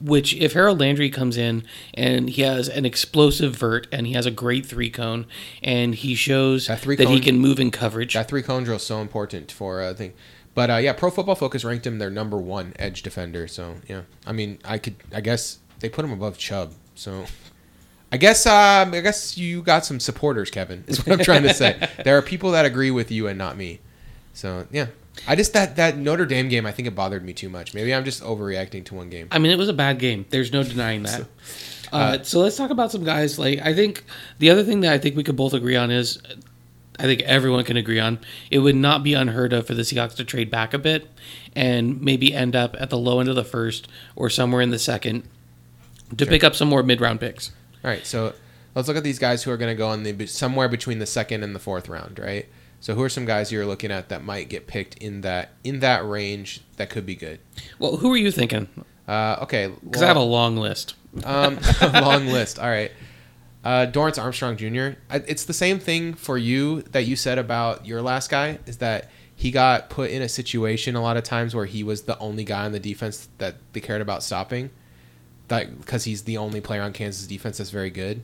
Which, if Harold Landry comes in and he has an explosive vert and he has a great three cone and he shows That three that he cone- can move in coverage, That three cone drill is so important for uh, thing. But uh, yeah, Pro Football Focus ranked him their number one edge defender. So yeah, I mean, I could, I guess they put him above Chubb. So I guess, um, I guess you got some supporters, Kevin. Is what I'm trying to say. there are people that agree with you and not me. So yeah, I just that that Notre Dame game, I think it bothered me too much. Maybe I'm just overreacting to one game. I mean, it was a bad game. There's no denying that. Uh, so let's talk about some guys. Like I think the other thing that I think we could both agree on is, I think everyone can agree on, it would not be unheard of for the Seahawks to trade back a bit, and maybe end up at the low end of the first or somewhere in the second, to pick up some more mid round picks. All right, so let's look at these guys who are going to go in the somewhere between the second and the fourth round, right? So who are some guys you're looking at that might get picked in that in that range that could be good? Well, who are you thinking? Uh, okay, Because I have a long list. um, long list. All right, uh, Dorance Armstrong Jr. I, it's the same thing for you that you said about your last guy. Is that he got put in a situation a lot of times where he was the only guy on the defense that they cared about stopping, that because he's the only player on Kansas defense that's very good.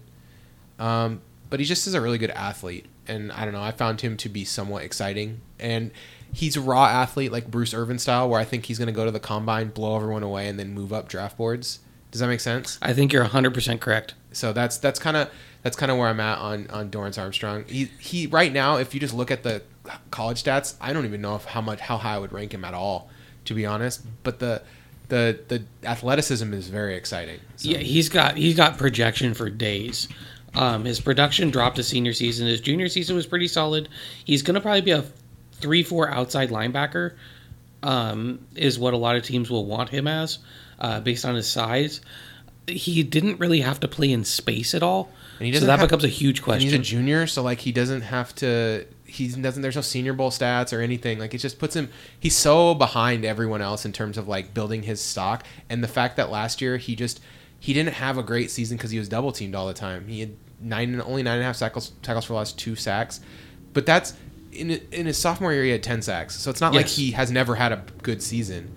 Um, but he just is a really good athlete, and I don't know. I found him to be somewhat exciting, and he's a raw athlete like Bruce Irvin style, where I think he's going to go to the combine, blow everyone away, and then move up draft boards. Does that make sense? I think you're 100% correct. So that's that's kind of that's kind of where I'm at on on Dorance Armstrong. He he right now, if you just look at the college stats, I don't even know if how much how high I would rank him at all, to be honest. But the the the athleticism is very exciting. So, Yeah, he's got he's got projection for days. Um, his production dropped his senior season. His junior season was pretty solid. He's gonna probably be a three four outside linebacker. Um, is what a lot of teams will want him as, uh, based on his size. He didn't really have to play in space at all, And he so doesn't that have- becomes a huge question. he's a junior, so like he doesn't have to. He doesn't. There's no Senior Bowl stats or anything. Like it just puts him. He's so behind everyone else in terms of like building his stock, and the fact that last year he just he didn't have a great season because he was double teamed all the time. He had nine only nine and a half tackles tackles for the last two sacks, but that's in in his sophomore year he had ten sacks. So it's not like he has never had a good season.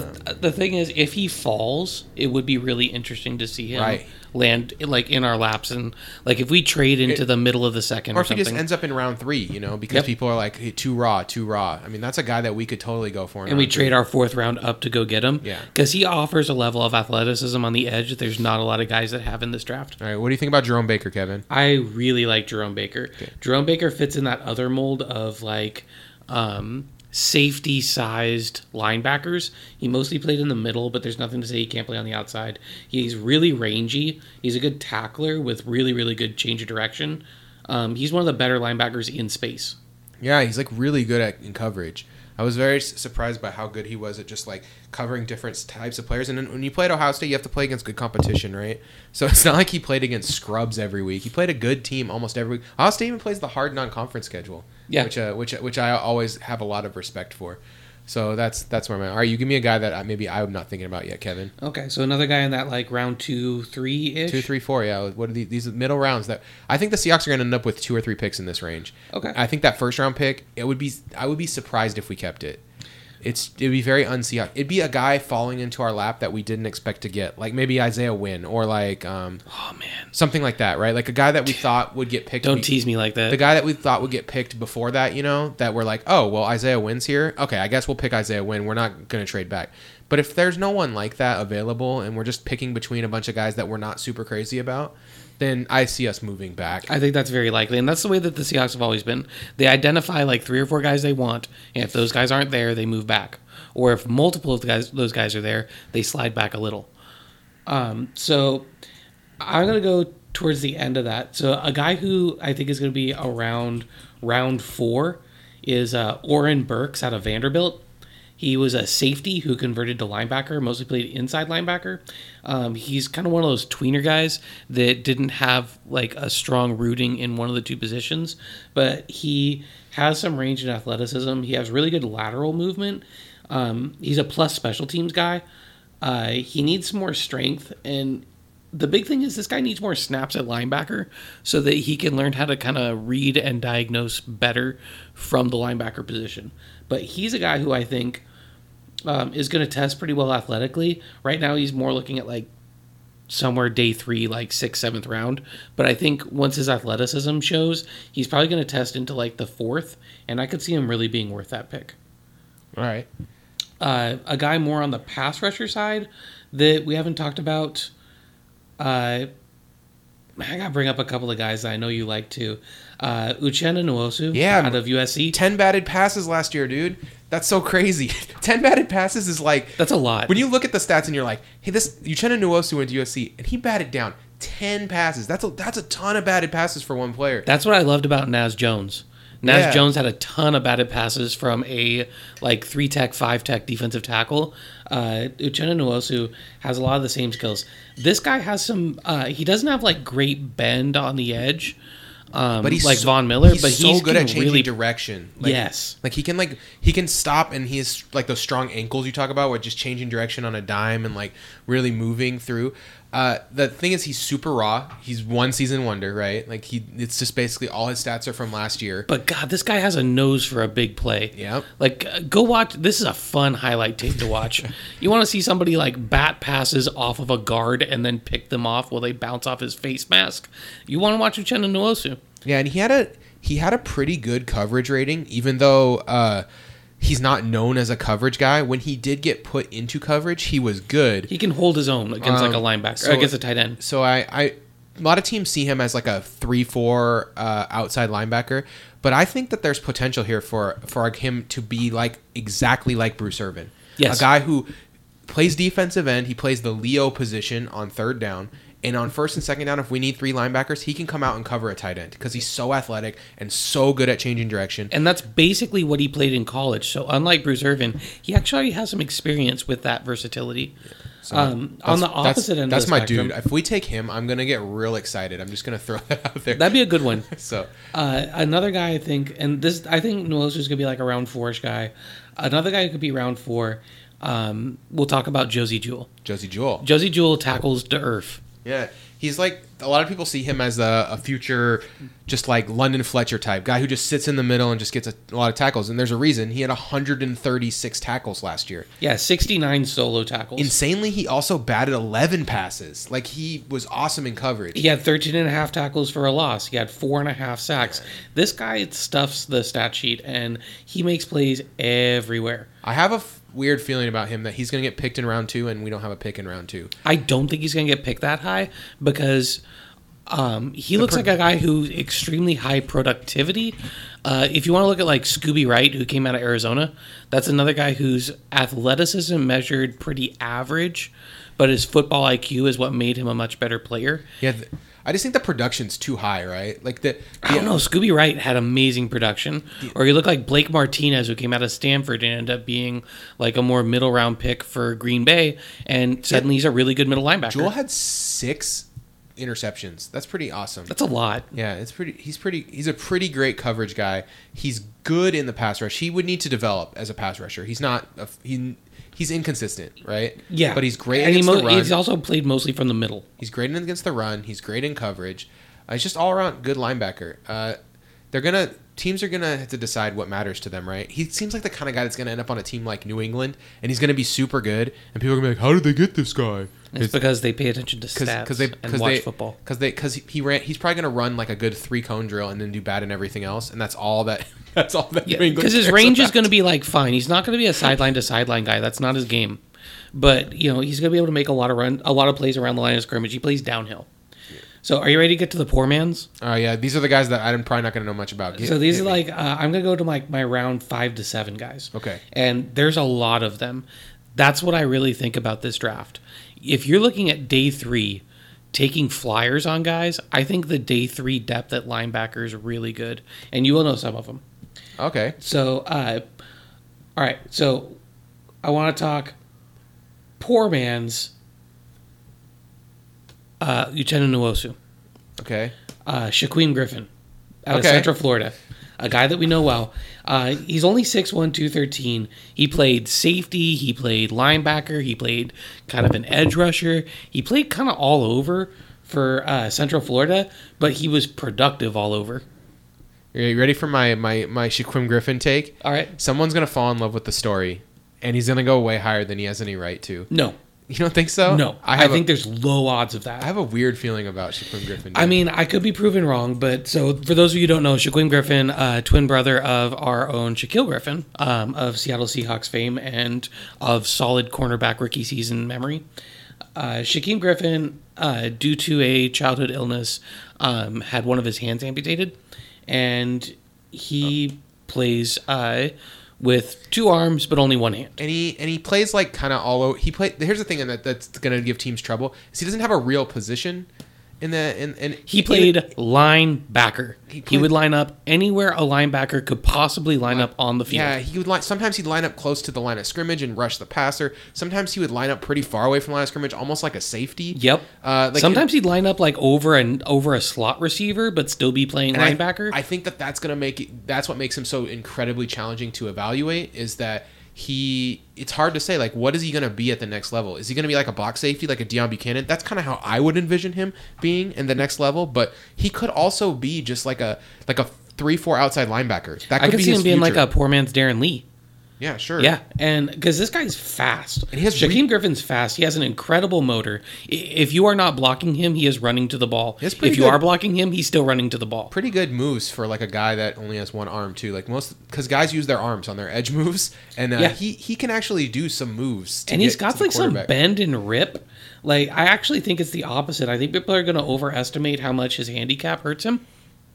The the thing is, if he falls, it would be really interesting to see him Right. land like in our laps, and like if we trade into the middle of the second Or or, if he something. just ends up in round three, you know, because Yep. people are like hey, too raw, too raw. I mean, that's a guy that we could totally go for. in and we round three. trade our fourth round up to go get him. Yeah. because he offers a level of athleticism on the edge that there's not a lot of guys that have in this draft. All right, what do you think about Jerome Baker, Kevin? I really like Jerome Baker. Jerome Baker fits in that other mold of like um, safety sized linebackers. He mostly played in the middle, but there's nothing to say he can't play on the outside. He's really rangy. He's a good tackler with really, really good change of direction. Um, he's one of the better linebackers in space. Yeah, he's like really good at in coverage. I was very surprised by how good he was at just like covering different types of players. And when you play at Ohio State, you have to play against good competition, right? So it's not like he played against scrubs every week. He played a good team almost every week. Ohio State even plays the hard non-conference schedule, Yeah. which uh, which which I always have a lot of respect for. So that's that's where I'm at. All right, you give me a guy that I- maybe I'm not thinking about yet, Kevin. Okay, so another guy in that like round two, three ish. Two, three, four. Yeah. What are these, these middle rounds that I think the Seahawks are going to end up with two or three picks in this range. Okay. I think that first round pick, it would be. I would be surprised if we kept it. It's it'd be very unseahawk. It'd be a guy falling into our lap that we didn't expect to get, like maybe Isaiah Wynn or like um, Oh man, something like that, right? Like a guy that we thought would get picked. don't tease me like that. the guy that we thought would get picked before that, you know, that we're like, oh, well, Isaiah Wynn's here. Okay, I guess we'll pick Isaiah Wynn. We're not going to trade back. But if there's no one like that available and we're just picking between a bunch of guys that we're not super crazy about, then I see us moving back. I think that's very likely, and that's the way that the Seahawks have always been. They identify like three or four guys they want, and if those guys aren't there, they move back. Or if multiple of the guys, those guys are there, they slide back a little. Um, so I'm gonna go towards the end of that. So a guy who I think is gonna be around round four is uh, Oren Burks out of Vanderbilt. He was a safety who converted to linebacker, mostly played inside linebacker. Um, he's kind of one of those tweener guys that didn't have like a strong rooting in one of the two positions, but he has some range and athleticism. He has really good lateral movement. Um, he's a plus special teams guy. Uh, he needs some more strength, and the big thing is this guy needs more snaps at linebacker so that he can learn how to kind of read and diagnose better from the linebacker position. But he's a guy who I think um, is going to test pretty well athletically. Right now, he's more looking at like somewhere day three, like sixth, seventh round. But I think once his athleticism shows, he's probably going to test into like the fourth, and I could see him really being worth that pick. All right. Uh, a guy more on the pass rusher side that we haven't talked about. Uh, I gotta bring up a couple of guys that I know you like too. Uh, Uchenna Nwosu, Yeah. out of USC. 10 batted passes last year, dude. That's so crazy. 10 batted passes is like. That's a lot. When you look at the stats and you're like, hey, this Uchenna Nwosu went to USC and he batted down 10 passes. That's a that's a ton of batted passes for one player. That's what I loved about Naz Jones. Naz Yeah. Jones had a ton of batted passes from a like three tech, five tech defensive tackle. Uh, Uchenna Nwosu has a lot of the same skills. This guy has some. Uh, he doesn't have like great bend on the edge, um, But he's like so- Von Miller. He's but so he's good can at changing really direction. Like, Yes. like he can like he can stop and he has like those strong ankles you talk about, where just changing direction on a dime and like really moving through. Uh, the thing is, he's super raw. He's one season wonder, right? Like he, it's just basically all his stats are from last year. But God, this guy has a nose for a big play. Yeah. Like, uh, go watch. This is a fun highlight tape to watch. you want to see somebody like bat passes off of a guard and then pick them off while they bounce off his face mask. You want to watch Uchenna Nwosu. Yeah, and he had a he had a pretty good coverage rating, even though uh, he's not known as a coverage guy. When he did get put into coverage, he was good. He can hold his own against like a Um, linebacker, so- against a tight end. So I, I a lot of teams see him as like a three four uh, outside linebacker, but I think that there's potential here for for him to be like exactly like Bruce Irvin, Yes. a guy who plays defensive end. He plays the Leo position on third down. And on first and second down, if we need three linebackers, he can come out and cover a tight end because he's so athletic and so good at changing direction. And that's basically what he played in college. So unlike Bruce Irvin, he actually has some experience with that versatility. So um, on the opposite that's, end, that's of the my spectrum, dude. If we take him, I'm gonna get real excited. I'm just gonna throw that out there. That'd be a good one. so Uh, another guy I think, and this I think Nwosu's gonna be like a round four-ish guy. Another guy who could be round four. Um, we'll talk about Josey Jewell. Josey Jewell. Josey Jewell tackles to earth. Yeah, he's like a lot of people see him as a, a future, just like London Fletcher type guy who just sits in the middle and just gets a, a lot of tackles. And there's a reason he had 136 tackles last year. Yeah, 69 solo tackles. Insanely, he also batted 11 passes. Like he was awesome in coverage. he had 13 and a half tackles for a loss. He had four and a half sacks. This guy stuffs the stat sheet and he makes plays everywhere. I have a f- weird feeling about him that he's going to get picked in round two, and we don't have a pick in round two. I don't think he's going to get picked that high because um, he looks like a guy who extremely high productivity. Uh, if you want to look at like Scooby Wright, who came out of Arizona, that's another guy whose athleticism measured pretty average, but his football IQ is what made him a much better player. Yeah, th- I just think the production's too high, right? Like the, I don't know. Scooby Wright had amazing production, or he looked like Blake Martinez, who came out of Stanford and ended up being like a more middle round pick for Green Bay, and suddenly he's a really good middle linebacker. Jewell had six interceptions. That's pretty awesome. That's a lot. Yeah, it's pretty. He's pretty. He's a pretty great coverage guy. He's good in the pass rush. He would need to develop as a pass rusher. He's not. A, he he's inconsistent, right? Yeah, but he's great And he mo- he's also played mostly from the middle. He's great in against the run. He's great in coverage. Uh, he's just all around good linebacker. Uh, they're gonna teams are gonna have to decide what matters to them, right? He seems like the kind of guy that's gonna end up on a team like New England, and he's gonna be super good, and people are gonna be like, "How did they get this guy?" It's because they pay attention to stats because they and watch they football. because they because he ran he's probably gonna run like a good three cone drill and then do bad in everything else, and that's all that that's all that Yeah, New England because his range is going to be like fine. He's not going to be a sideline to sideline guy. That's not his game. But you know he's going to be able to make a lot of run, a lot of plays around the line of scrimmage. He plays downhill. So are you ready to get to the poor man's? Oh yeah, these are the guys that I'm probably not gonna know much about. Get- So these are me. like uh, I'm gonna go to my my round five to seven guys. Okay. and there's a lot of them. That's what I really think about this draft. If you're looking at day three, taking flyers on guys, I think the day three depth at linebacker is really good, and you will know some of them. okay. So, uh, all right. So, I want to talk poor man's uh, Uchenna Nwosu, Okay. uh, Shaquem Griffin out Okay. of Central Florida, a guy that we know well. Uh, he's only 6'1", 213. He played safety. He played linebacker. He played kind of an edge rusher. He played kind of all over for uh, Central Florida, but he was productive all over. Are you ready for my my my Shaquem Griffin take? All right. Someone's gonna fall in love with the story, and he's gonna go way higher than he has any right to. No, You don't think so? no. I, have think A, there's low odds of that. I have a weird feeling about Shaquem Griffin. I mean, I could be proven wrong, but so for those of you who don't know, Shaquem Griffin, uh, twin brother of our own Shaquill Griffin um, of Seattle Seahawks fame and of solid cornerback rookie season memory. Uh, Shaquem Griffin, uh, due to a childhood illness, um, had one of his hands amputated, and he plays uh, with two arms but only one hand. and he and he plays like kind of all over. He play. Here's the thing, that that's gonna give teams trouble is he doesn't have a real position in the in. in He played linebacker. He, played- would line up anywhere a linebacker could possibly line up on the field. Yeah, he would line. Sometimes he'd line up close to the line of scrimmage and rush the passer. Sometimes he would line up pretty far away from the line of scrimmage, almost like a safety. Yep. Uh, like Sometimes he'd line up like over and over a slot receiver, but still be playing And I- linebacker. I, think that that's gonna make it. That's what makes him so incredibly challenging to evaluate. Is that he? It's hard to say. Like, what is he gonna be at the next level? Is he gonna be like a box safety, like a Deone Bucannon? That's kind of how I would envision him being in the next level. But he could also be just like a like a three four outside linebacker. That I could could be see him being like a poor man's Darron Lee. Yeah, sure. Yeah, and because this guy's fast. And he has Shaquem re- Griffin's fast. He has an incredible motor. If you are not blocking him, he is running to the ball. If you good- are blocking him, he's still running to the ball. pretty good moves for like a guy that only has one arm too. Like most, because guys use their arms on their edge moves, and uh, Yeah. he he can actually do some moves. to and he's got like some bend and rip. Like I actually think it's the opposite. I think people are going to overestimate how much his handicap hurts him.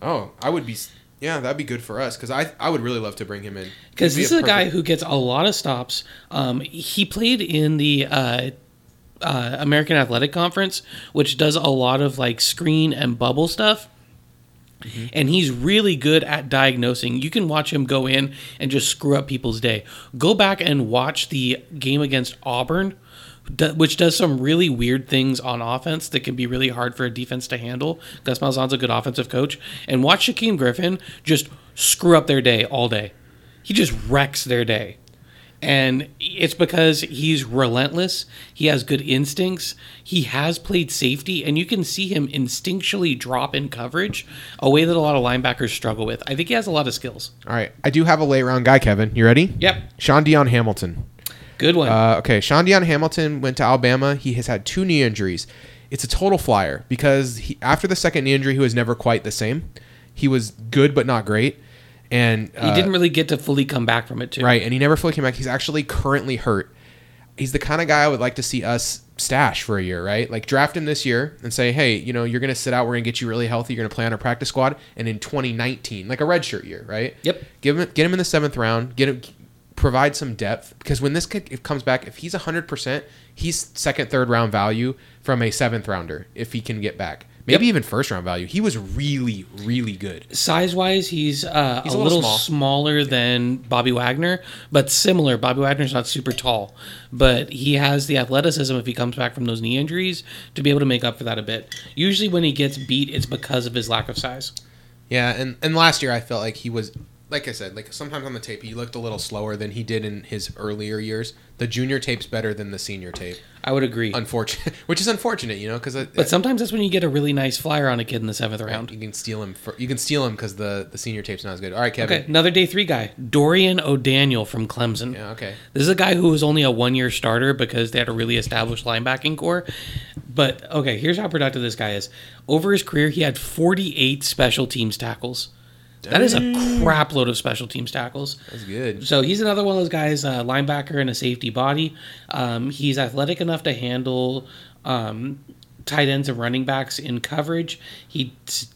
Oh, I would be. Yeah, that'd be good for us because I I would really love to bring him in because He'd be this is a guy who gets a lot of stops. Um, he played in the uh, uh, American Athletic Conference, which does a lot of like screen and bubble stuff. And he's really good at diagnosing. You can watch him go in and just screw up people's day. Go back and watch the game against Auburn, which does some really weird things on offense that can be really hard for a defense to handle. Gus Malzahn's a good offensive coach. And watch Shaquem Griffin just screw up their day all day. He just wrecks their day. And it's because he's relentless. He has good instincts. He has played safety, and you can see him instinctually drop in coverage, a way that a lot of linebackers struggle with. I think he has a lot of skills. All right, I do have a late round guy, Kevin. You ready? Yep. Shaun Dion Hamilton. Good one. Uh, okay, Shaun Dion Hamilton went to Alabama. He has had two knee injuries. It's a total flyer because he, after the second knee injury, he was never quite the same. He was good but not great, and he uh, didn't really get to fully come back from it, too. right, and he never fully came back. He's actually currently hurt. He's the kind of guy I would like to see us stash for a year, right? Like draft him this year and say, hey, you know, you're going to sit out. We're going to get you really healthy. You're going to play on our practice squad, and in 2019, like a redshirt year, right? Yep. Give him, get him in the seventh round. Get him, provide some depth because when this kid comes back, if he's 100, percent he's second, third round value from a seventh rounder if he can get back maybe even first round value. He was really, really good. Size wise, he's, uh, He's a, a little, little small. smaller than Bobby Wagner, but similar. Bobby Wagner's not super tall, but he has the athleticism if he comes back from those knee injuries to be able to make up for that a bit. Usually, when he gets beat, it's because of his lack of size. Yeah, and and last year I felt like he was like I said, like sometimes on the tape he looked a little slower than he did in his earlier years. The junior tape's better than the senior tape. I would agree. Unfortunate, which is unfortunate, you know, because But sometimes that's when you get a really nice flyer on a kid in the seventh round. you can steal him. For, you can steal him because the the senior tape's not as good. All right, Kevin. Okay, another day three guy, Dorian O'Daniel from Clemson. Yeah. Okay. This is a guy who was only a one year starter because they had a really established linebacking core. But okay, here's how productive this guy is. Over his career, he had 48 special teams tackles. That is a crap load of special teams tackles. That's good. So he's another one of those guys, uh, linebacker and a safety body. Um, he's athletic enough to handle um, tight ends and running backs in coverage. He's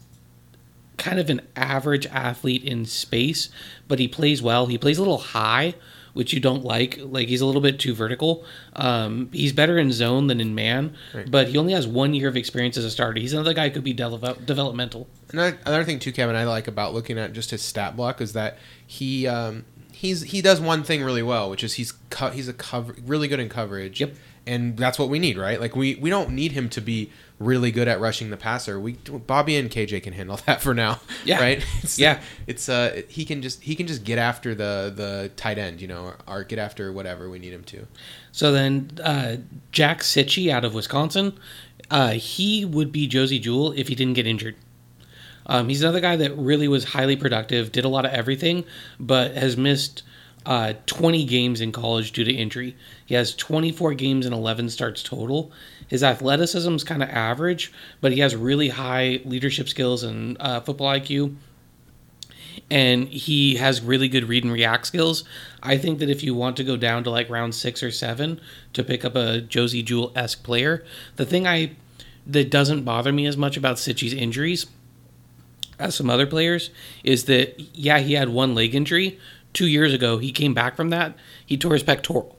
kind of an average athlete in space, but he plays well. He plays a little high, which you don't like. Like he's a little bit too vertical. Um, he's better in zone than in man, Right. but he only has one year of experience as a starter. He's another guy who could be develop- developmental. Another, another thing too, Kevin, I like about looking at just his stat block is that he um, he's he does one thing really well, which is he's co- he's a cover really good in coverage. Yep. And that's what we need, right? Like we we don't need him to be really good at rushing the passer. We Bobby and KJ can handle that for now. Yeah. Right. It's, Yeah. It's uh he can just he can just get after the the tight end, you know, or, or get after whatever we need him to. So then, uh, Jack Cichy out of Wisconsin, uh, he would be Josey Jewell if he didn't get injured. Um, he's another guy that really was highly productive, did a lot of everything, but has missed uh, 20 games in college due to injury. He has 24 games and 11 starts total. His athleticism is kind of average, but he has really high leadership skills and uh, football IQ and he has really good read and react skills. I think that if you want to go down to like round six or seven to pick up a Josey Jewell esque player, the thing I that doesn't bother me as much about Cichy's injuries as some other players is that yeah he had one leg injury two years ago. He came back from that. He tore his pectoral.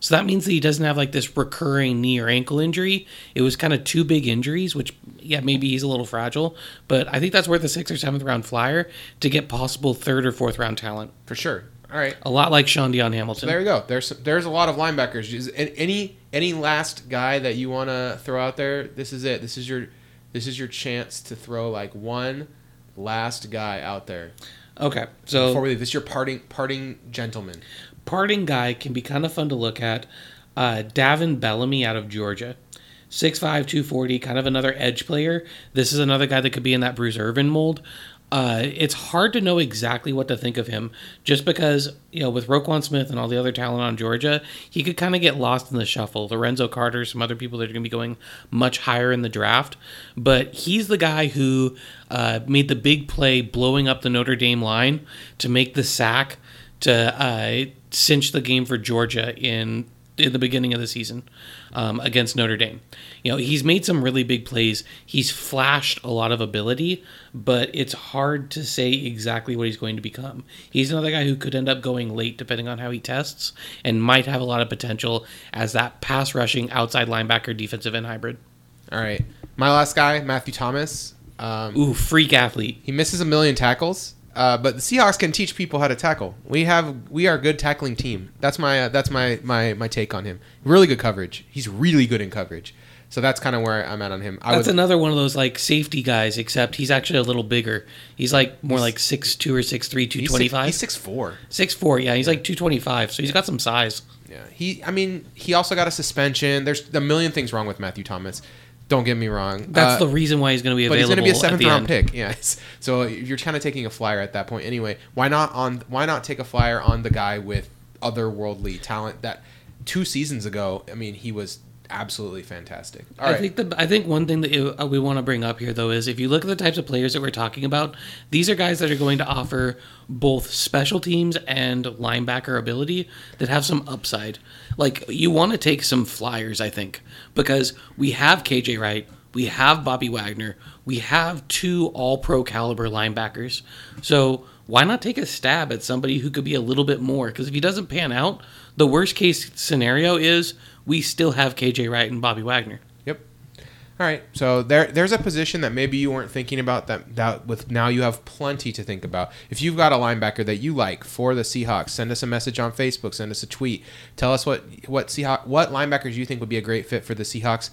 So that means that he doesn't have like this recurring knee or ankle injury. It was kind of two big injuries, which yeah, maybe he's a little fragile, but I think that's worth a sixth or seventh round flyer to get possible third or fourth round talent. For sure. All right. A lot like Shaun Dion Hamilton. So there you go. There's there's a lot of linebackers. Is any any last guy that you want to throw out there? This is it. This is your this is your chance to throw like one last guy out there. Okay, Before so we leave, this is your parting parting gentleman. parting guy can be kind of fun to look at. Uh, Davin Bellamy out of Georgia. 6'5", 240, kind of another edge player. This is another guy that could be in that Bruce Irvin mold. Uh, it's hard to know exactly what to think of him, just because you know with Roquan Smith and all the other talent on Georgia, he could kind of get lost in the shuffle. Lorenzo Carter, some other people that are going to be going much higher in the draft, but he's the guy who uh, made the big play, blowing up the Notre Dame line to make the sack to uh, cinch the game for Georgia in in the beginning of the season um, against Notre Dame. You know, he's made some really big plays. He's flashed a lot of ability, but it's hard to say exactly what he's going to become. He's another guy who could end up going late depending on how he tests and might have a lot of potential as that pass rushing outside linebacker defensive end hybrid. All right, my last guy, Matthew Thomas. Um, Ooh, freak athlete. he misses a million tackles, uh, but the Seahawks can teach people how to tackle. We have we are a good tackling team. That's my uh, that's my, my my take on him. Really good coverage. He's really good in coverage. So that's kind of where I'm at on him. I That's would, another one of those like safety guys, except he's actually a little bigger. He's like more like six two or 6'3, he's six- 225. He's six four. Six four, yeah, he's like two twenty five, so he's got some size. Yeah, he. I mean, he also got a suspension. There's a million things wrong with Matthew Thomas. Don't get me wrong. That's Uh, the reason why he's going to be available. but he's going to be a seventh round end. pick. Yes. So you're kind of taking a flyer at that point anyway. Why not on? Why not take a flyer on the guy with otherworldly talent that two seasons ago? I mean, he was absolutely fantastic. All I right. think the I think one thing that you- uh, we want to bring up here though is if you look at the types of players that we're talking about, these are guys that are going to offer both special teams and linebacker ability that have some upside. Like you want to take some flyers, I think, because we have KJ Wright, we have Bobby Wagner, we have two All Pro caliber linebackers. So why not take a stab at somebody who could be a little bit more? Because if he doesn't pan out, the worst case scenario is we still have KJ Wright and Bobby Wagner. Yep. All right, so there there's a position that maybe you weren't thinking about that that with now you have plenty to think about. If you've got a linebacker that you like for the Seahawks, send us a message on Facebook, send us a tweet, tell us what what Seahawk what linebackers you think would be a great fit for the Seahawks.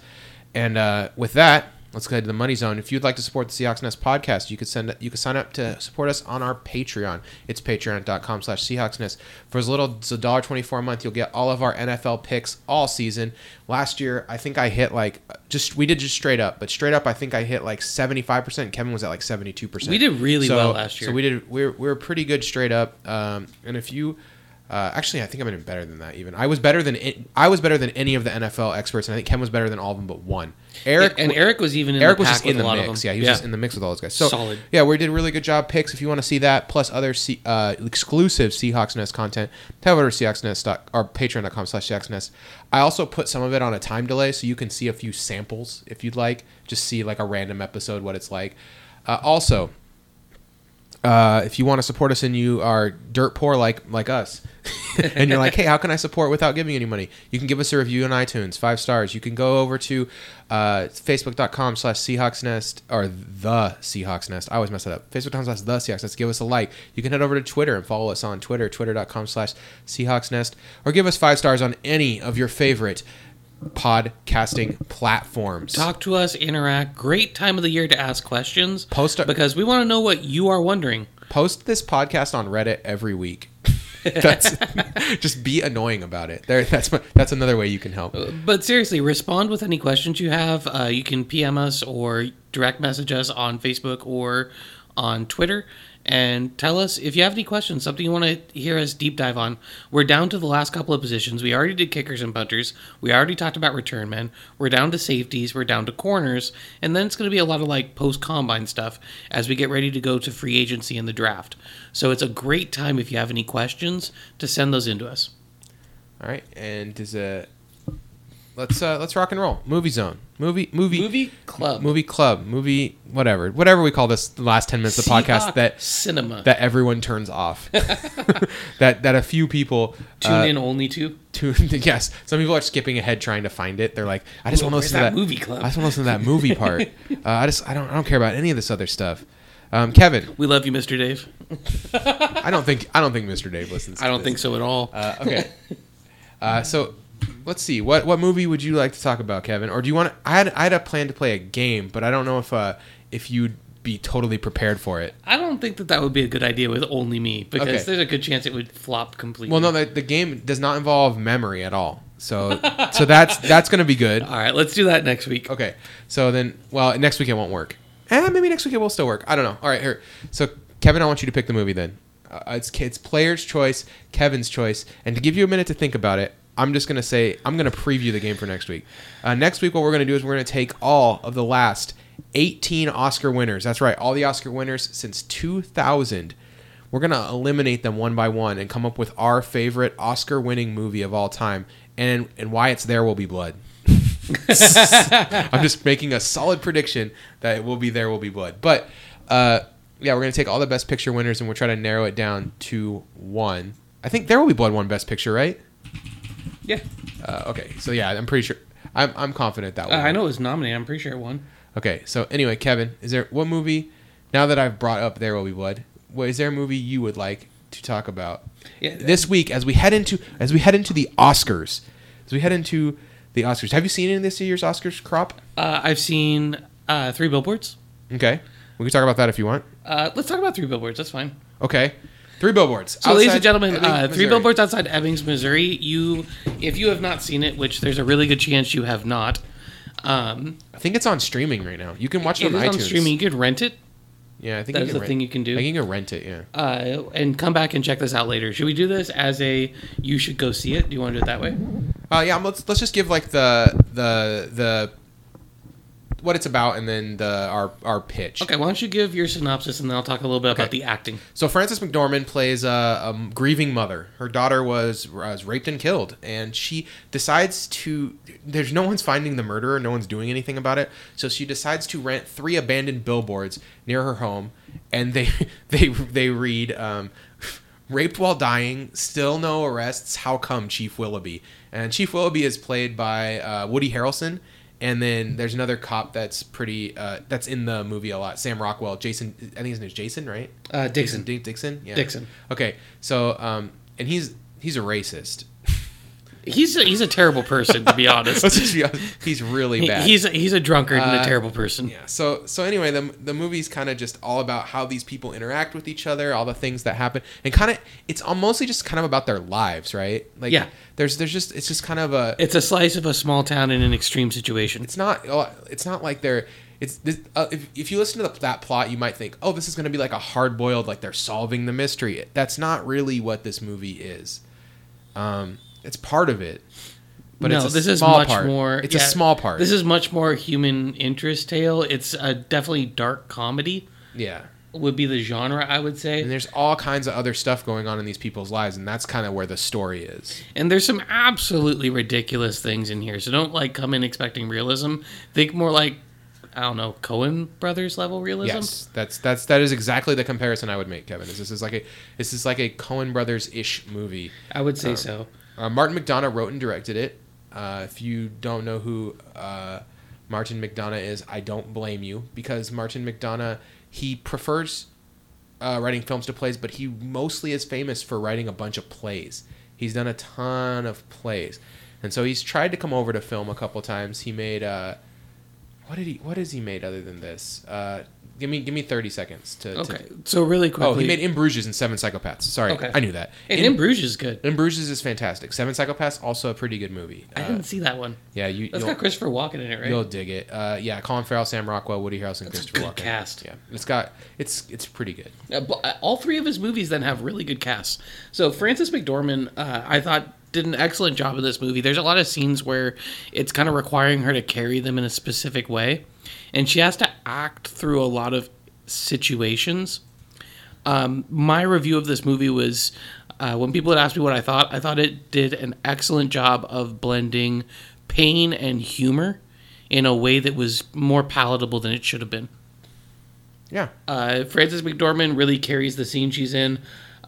And uh, with that, let's go ahead to the money zone. If you'd like to support the Seahawks Nest podcast, you could send you could sign up to support us on our Patreon. It's patreon.com slash Seahawks Nest. For as little as a dollar twenty four a month, you'll get all of our NFL picks all season. Last year, I think I hit like just we did just straight up, but straight up I think I hit like seventy five percent. Kevin was at like seventy two percent. We did really So- well last year. So we did we were, we were pretty good straight up. Um, and if you uh, actually, I think I'm even better than that. Even I was better than it- I was better than any of the NFL experts, and I think Ken was better than all of them but one. Eric and Eric was even in Eric the was just in the mix. Yeah, he was just in the mix with all those guys. So Solid. Yeah, we did a really good job picks. If you want to see that plus other C, uh, exclusive Seahawks Nest content, head over to Seahawks Nest or Patreon.com slash Seahawks Nest. I also put some of it on a time delay, so you can see a few samples if you'd like. Just see like a random episode what it's like. Uh, also, uh, if you want to support us and you are dirt poor like like us, and you're like, hey, how can I support without giving any money? You can give us a review on iTunes, five stars. You can go over to uh, facebook.com slash Seahawks Nest or the Seahawks Nest. I always mess it up. Facebook.com slash the Seahawks Nest. Give us a like. You can head over to Twitter and follow us on Twitter, twitter.com slash Seahawks Nest, or give us five stars on any of your favorite podcasting platforms. Talk to us, interact. Great time of the year to ask questions. Post a- because we want to know what you are wondering. post this podcast on Reddit every week. that's just be annoying about it. There, that's that's another way you can help. But seriously, respond with any questions you have. Uh, you can PM us or direct message us on Facebook or on Twitter and tell us if you have any questions, something you want to hear us deep dive on. We're down to the last couple of positions. We already did kickers and punters. We already talked about return men. We're down to safeties. We're down to corners. And then it's going to be a lot of like post combine stuff as we get ready to go to free agency and the draft. So it's a great time if you have any questions to send those into us. All right, and is a uh, let's uh, let's rock and roll. Movie zone, movie movie Movie club. movie club, movie whatever whatever we call this. The last ten minutes of the podcast Seahawk that cinema. that everyone turns off. that that a few people Tune uh, in only to. tune. Yes, some people are skipping ahead trying to find it. They're like, I just want to listen to that movie club? I just want to listen to that movie part. uh, I just I don't I don't care about any of this other stuff. Um, Kevin, We love you, Mr. Dave. I don't think I don't think Mr. Dave listens. To I don't this. think so at all. Uh, okay. uh, so let's see. What what movie would you like to talk about, Kevin? Or do you want? To, I had I had a plan to play a game, but I don't know if uh, if you'd be totally prepared for it. I don't think that that would be a good idea with only me because Okay. there's a good chance it would flop completely. Well, no, the, the game does not involve memory at all. So so that's that's gonna be good. All right, let's do that next week. Okay. So then, well, next week it won't work. Eh, maybe next week it will still work. I don't know. All right, here. So Kevin, I want you to pick the movie then. Uh, it's it's player's choice, Kevin's choice, and to give you a minute to think about it, I'm just gonna say I'm gonna preview the game for next week. Uh, next week, what we're gonna do is we're gonna take all of the last 18 Oscar winners. That's right, all the Oscar winners since 2000. We're gonna eliminate them one by one and come up with our favorite Oscar-winning movie of all time, and and why it's there will be blood. I'm just making a solid prediction that it will be there will be blood. But uh, yeah, we're gonna take all the best picture winners and we'll try to narrow it down to one. I think there will be blood won best picture, right? Yeah, Uh, okay, so yeah, I'm pretty sure. I'm, I'm confident that uh. I know it was nominated. I'm pretty sure it won. Okay, so anyway, Kevin, is there what movie? Now that I've brought up There Will Be Blood, what is there a movie you would like to talk about Yeah, this week as we head into as we head into the Oscars? As we head into the Oscars, have you seen any of this year's Oscars crop? uh, I've seen uh, three billboards. Okay, we can talk about that if you want. Uh, let's talk about three billboards. That's fine. Okay, three billboards. So, ladies and gentlemen, Ebbing, uh, three billboards outside Ebbings, Missouri. You, if you have not seen it, which there's a really good chance you have not, um, I think it's on streaming right now. You can watch it, it on iTunes. on streaming. You could rent it Yeah, I think That you can the rent- thing you can do. I think you can rent it. Yeah. uh, and come back and check this out later. Should we do this as a you should go see it? Do you want to do it that way? Uh, yeah. Let's let's just give like the the the what it's about and then the our our pitch. Okay, why don't you give your synopsis and then I'll talk a little bit about the acting. So Frances McDormand plays a, a grieving mother. Her daughter was was raped and killed, and she decides to. There's no one's finding the murderer. No one's doing anything about it. So she decides to rent three abandoned billboards near her home, and they they they read. Um, Raped while dying, still no arrests. How come, Chief Willoughby? And Chief Willoughby is played by uh, Woody Harrelson, And then there's another cop that's pretty uh, that's in the movie a lot. Sam Rockwell, Jason. I think his name is Jason, right? Uh, Dixon. Jason Dixon. Yeah. Dixon. Okay, so um, and he's he's a racist. He's a, he's a terrible person to be honest. Let's just be honest. He's really bad. he's a, he's a drunkard and a Uh, terrible person. Yeah. So so anyway, the the movie's kind of just all about how these people interact with each other, all the things that happen, and kind of it's all mostly just kind of about their lives, right? Like Yeah. There's there's just it's just kind of a It's a slice of a small town in an extreme situation. it's not oh, it's not like they're it's this, uh, if, if you listen to the, that plot you might think oh this is going to be like a hard boiled like they're solving the mystery that's not really what this movie is um it's part of it but no, it's a this is small much part. more. it's yeah, a small part This is much more human interest tale. It's a definitely dark comedy. yeah Would be the genre I would say. and there's all kinds of other stuff going on in these people's lives and that's kind of where the story is And there's some absolutely ridiculous things in here. So don't like come in expecting realism. Think more like I don't know, Coen brothers level realism. yes that's that's that is exactly the comparison i would make kevin is this is like a this is like a coen brothers ish movie I would say Um, so. Uh, Martin McDonagh wrote and directed it. Uh, if you don't know who uh, Martin McDonagh is, I don't blame you because Martin McDonagh he prefers uh, writing films to plays, but he mostly is famous for writing a bunch of plays. He's done a ton of plays, and so he's tried to come over to film a couple times. He made uh, what did he what has he made other than this? Give me give me thirty seconds to. to- Okay, so really quickly. oh, he made In Bruges and Seven Psychopaths. Sorry, Okay. I knew that. and In- In Bruges is good. in Bruges is fantastic. Seven Psychopaths also a pretty good movie. I Uh, didn't see that one. yeah, you That's got Christopher Walken in it, right? you'll dig it. Uh, yeah, Colin Farrell, Sam Rockwell, Woody Harrelson, That's a Christopher good Walken. cast. Yeah, it's got it's it's pretty good. Uh, all three of his movies then have really good casts. So Frances McDormand, uh, I thought did an excellent job of this movie. There's a lot of scenes where it's kind of requiring her to carry them in a specific way, and she has to act through a lot of situations. Um, my review of this movie was uh, when people had asked me what I thought, I thought it did an excellent job of blending pain and humor in a way that was more palatable than it should have been. Yeah, Uh, Frances McDormand really carries the scene she's in.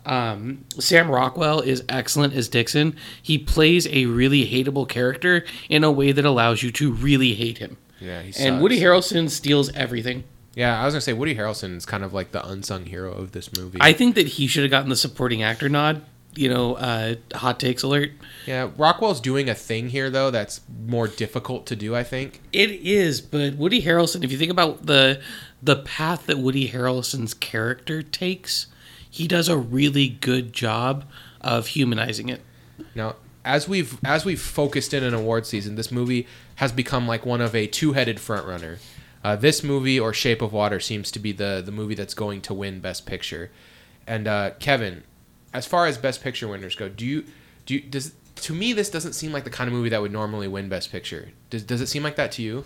Um, Sam Rockwell is excellent as Dixon. He plays a really hateable character in a way that allows you to really hate him. Yeah. He And sucks. Woody Harrelson steals everything. Yeah, I was gonna say Woody Harrelson is kind of like the unsung hero of this movie. I think that he should have gotten the supporting actor nod. You know, uh, hot takes alert. yeah, Rockwell's doing a thing here though that's more difficult to do. I think. It is, but Woody Harrelson. If you think about the the path that Woody Harrelson's character takes, he does a really good job of humanizing it. Now, as we've as we've focused in an award season, this movie has become like one of a two-headed frontrunner. Uh, this movie or Shape of Water seems to be the the movie that's going to win Best Picture. And uh, Kevin, as far as Best Picture winners go, do you do you, does to me this doesn't seem like the kind of movie that would normally win Best Picture. Does does it seem like that to you?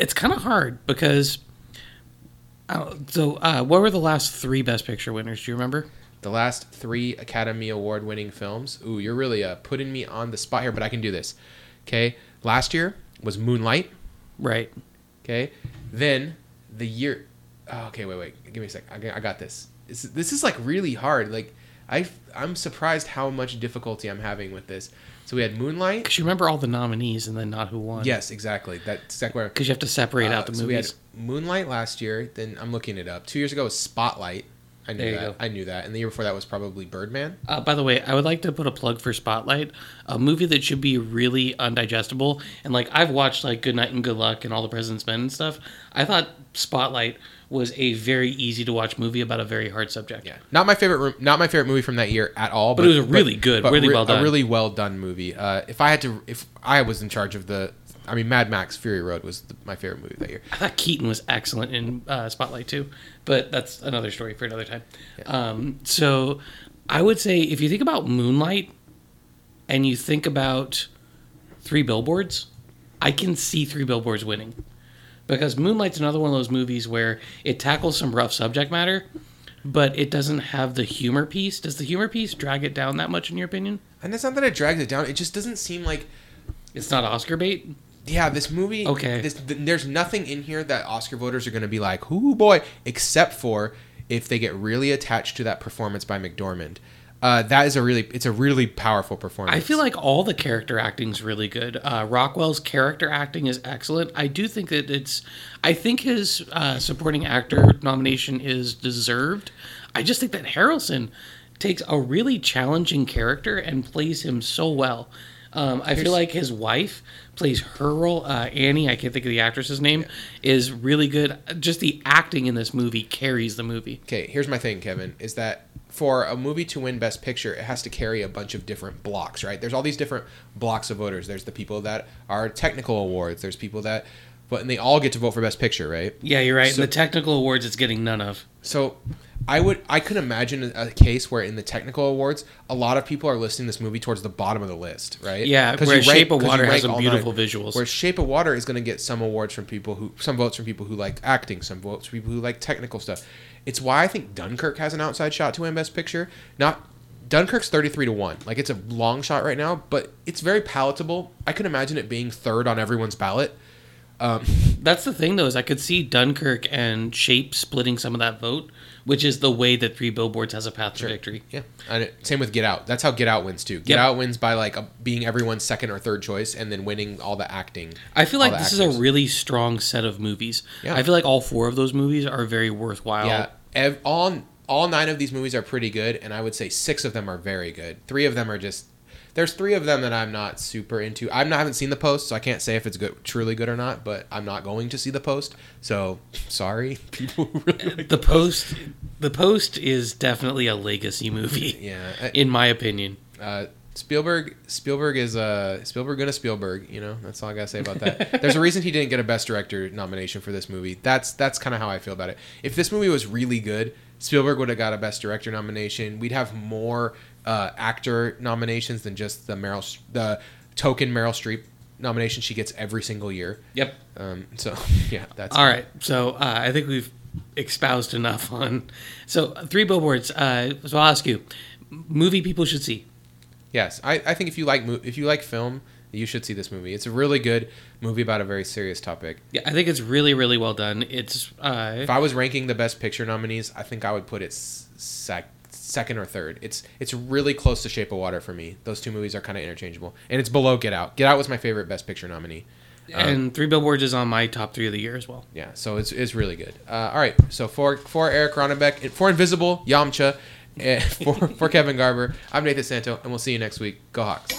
it's kind of hard because uh, so uh, what were the last three best picture winners do you remember The last three Academy Award winning films. Ooh, you're really uh, putting me on the spot here, but I can do this. Okay, last year was Moonlight. right Okay, then the year. Oh, okay, wait, wait. Give me a sec. I got, I got this. this. This is like really hard. Like I, I'm surprised how much difficulty I'm having with this. So we had Moonlight. because you remember all the nominees and then not who won Yes, exactly. That's exactly where. because you have to separate Uh, out the so we had Moonlight last year. Then I'm looking it up. Two years ago was Spotlight. I knew that. go. I knew that. And the year before that was probably Birdman. uh, by the way i would like to put a plug for spotlight a movie that should be really undigestible and like i've watched like good night and good luck and all the president's men and stuff i thought spotlight was a very easy to watch movie about a very hard subject Yeah, not my favorite. Not my favorite movie from that year at all. But it was a really good, really re- well done. A really well done movie. Uh, if I had to, if I was in charge of the, I mean, Mad Max Fury Road was the, my favorite movie that year. I thought Keaton was excellent in uh, Spotlight too, but that's another story for another time. Um, so I would say if you think about Moonlight and you think about Three Billboards, I can see Three Billboards winning because Moonlight's another one of those movies where it tackles some rough subject matter, but it doesn't have the humor piece. Does the humor piece drag it down that much in your opinion? And it's not that it drags it down. It just doesn't seem like, It's not Oscar bait. Yeah, this movie. Okay. This, th- there's nothing in here that Oscar voters are going to be like, "Ooh boy," except for if they get really attached to that performance by McDormand. Uh, that is a really it's a really powerful performance. I feel like all the character acting is really good. Uh, Rockwell's character acting is excellent. I do think that it's. I think his uh, supporting actor nomination is deserved. I just think that Harrelson takes a really challenging character and plays him so well. Um, I feel like his wife plays her role. Uh, Annie, I can't think of the actress's name, is really good. Just the acting in this movie carries the movie. Okay, here's my thing, Kevin, is that for a movie to win Best Picture, it has to carry a bunch of different blocks, right? There's all these different blocks of voters. There's the people that are technical awards. There's people that, but and they all get to vote for Best Picture, right? Yeah, you're right. So- the technical awards, it's getting none of. So, I would I could imagine a case where in the technical awards, a lot of people are listing this movie towards the bottom of the list, right? Yeah, because rank- Shape of Water has some beautiful nine. visuals. Where Shape of Water is going to get some awards from people who some votes from people who like acting, some votes from people who like technical stuff. It's why I think Dunkirk has an outside shot to win Best Picture. Not Dunkirk's 33 to 1. Like it's a long shot right now, but it's very palatable. I can imagine it being third on everyone's ballot. Um, That's the thing, though, is I could see Dunkirk and Shape splitting some of that vote, which is the way that Three Billboards has a path to victory. Yeah, and it, same with Get Out. That's how Get Out wins too. Get Yep. Out wins by like a, being everyone's second or third choice, and then winning all the acting. I feel like this actors. is a really strong set of movies. Yeah. I feel like all four of those movies are very worthwhile. yeah. Ev- all all nine of these movies are pretty good, and I would say six of them are very good. Three of them are just. There's three of them that I'm not super into. I'm not haven't seen the post, so I can't say if it's good, truly good or not. But I'm not going to see the post, so sorry, people really like The Post, The Post is definitely a legacy movie, Yeah, I- in my opinion. uh, Spielberg Spielberg is uh, Spielberg gonna Spielberg. You know, that's all I gotta say about that. There's a reason he didn't get a Best Director nomination for this movie. That's that's kind of how I feel about it. If this movie was really good, Spielberg would have got a Best Director nomination. We'd have more uh, actor nominations than just the Meryl the token Meryl Streep nomination she gets every single year. Yep. Um, so yeah, that's All right. So uh, I think we've espoused enough on. So Three Billboards. Uh, so I'll ask you, movie people should see. Yes, I, I think if you like mo- if you like film, you should see this movie. It's a really good movie about a very serious topic. Yeah, I think it's really, really well done. It's uh, If I was ranking the best picture nominees, I think I would put it s- sec- second or third. It's it's really close to Shape of Water for me. Those two movies are kind of interchangeable, and it's below Get Out. Get Out was my favorite best picture nominee. and Three Billboards is on my top three of the year as well. Yeah, so it's, it's really good. Uh, all right, so for for Eric Ronnebeck, for Invisible, Yamcha, eh, for for Kevin Garber, I'm Nathan Santo, and we'll see you next week. Go Hawks.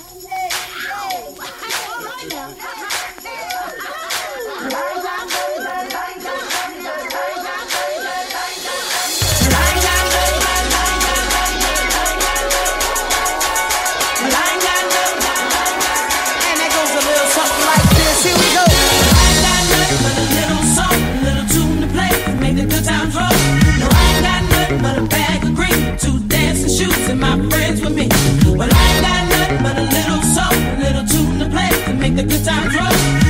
with me. Well, I ain't got nothing but a little soul, a little tune to play to make the good times roll.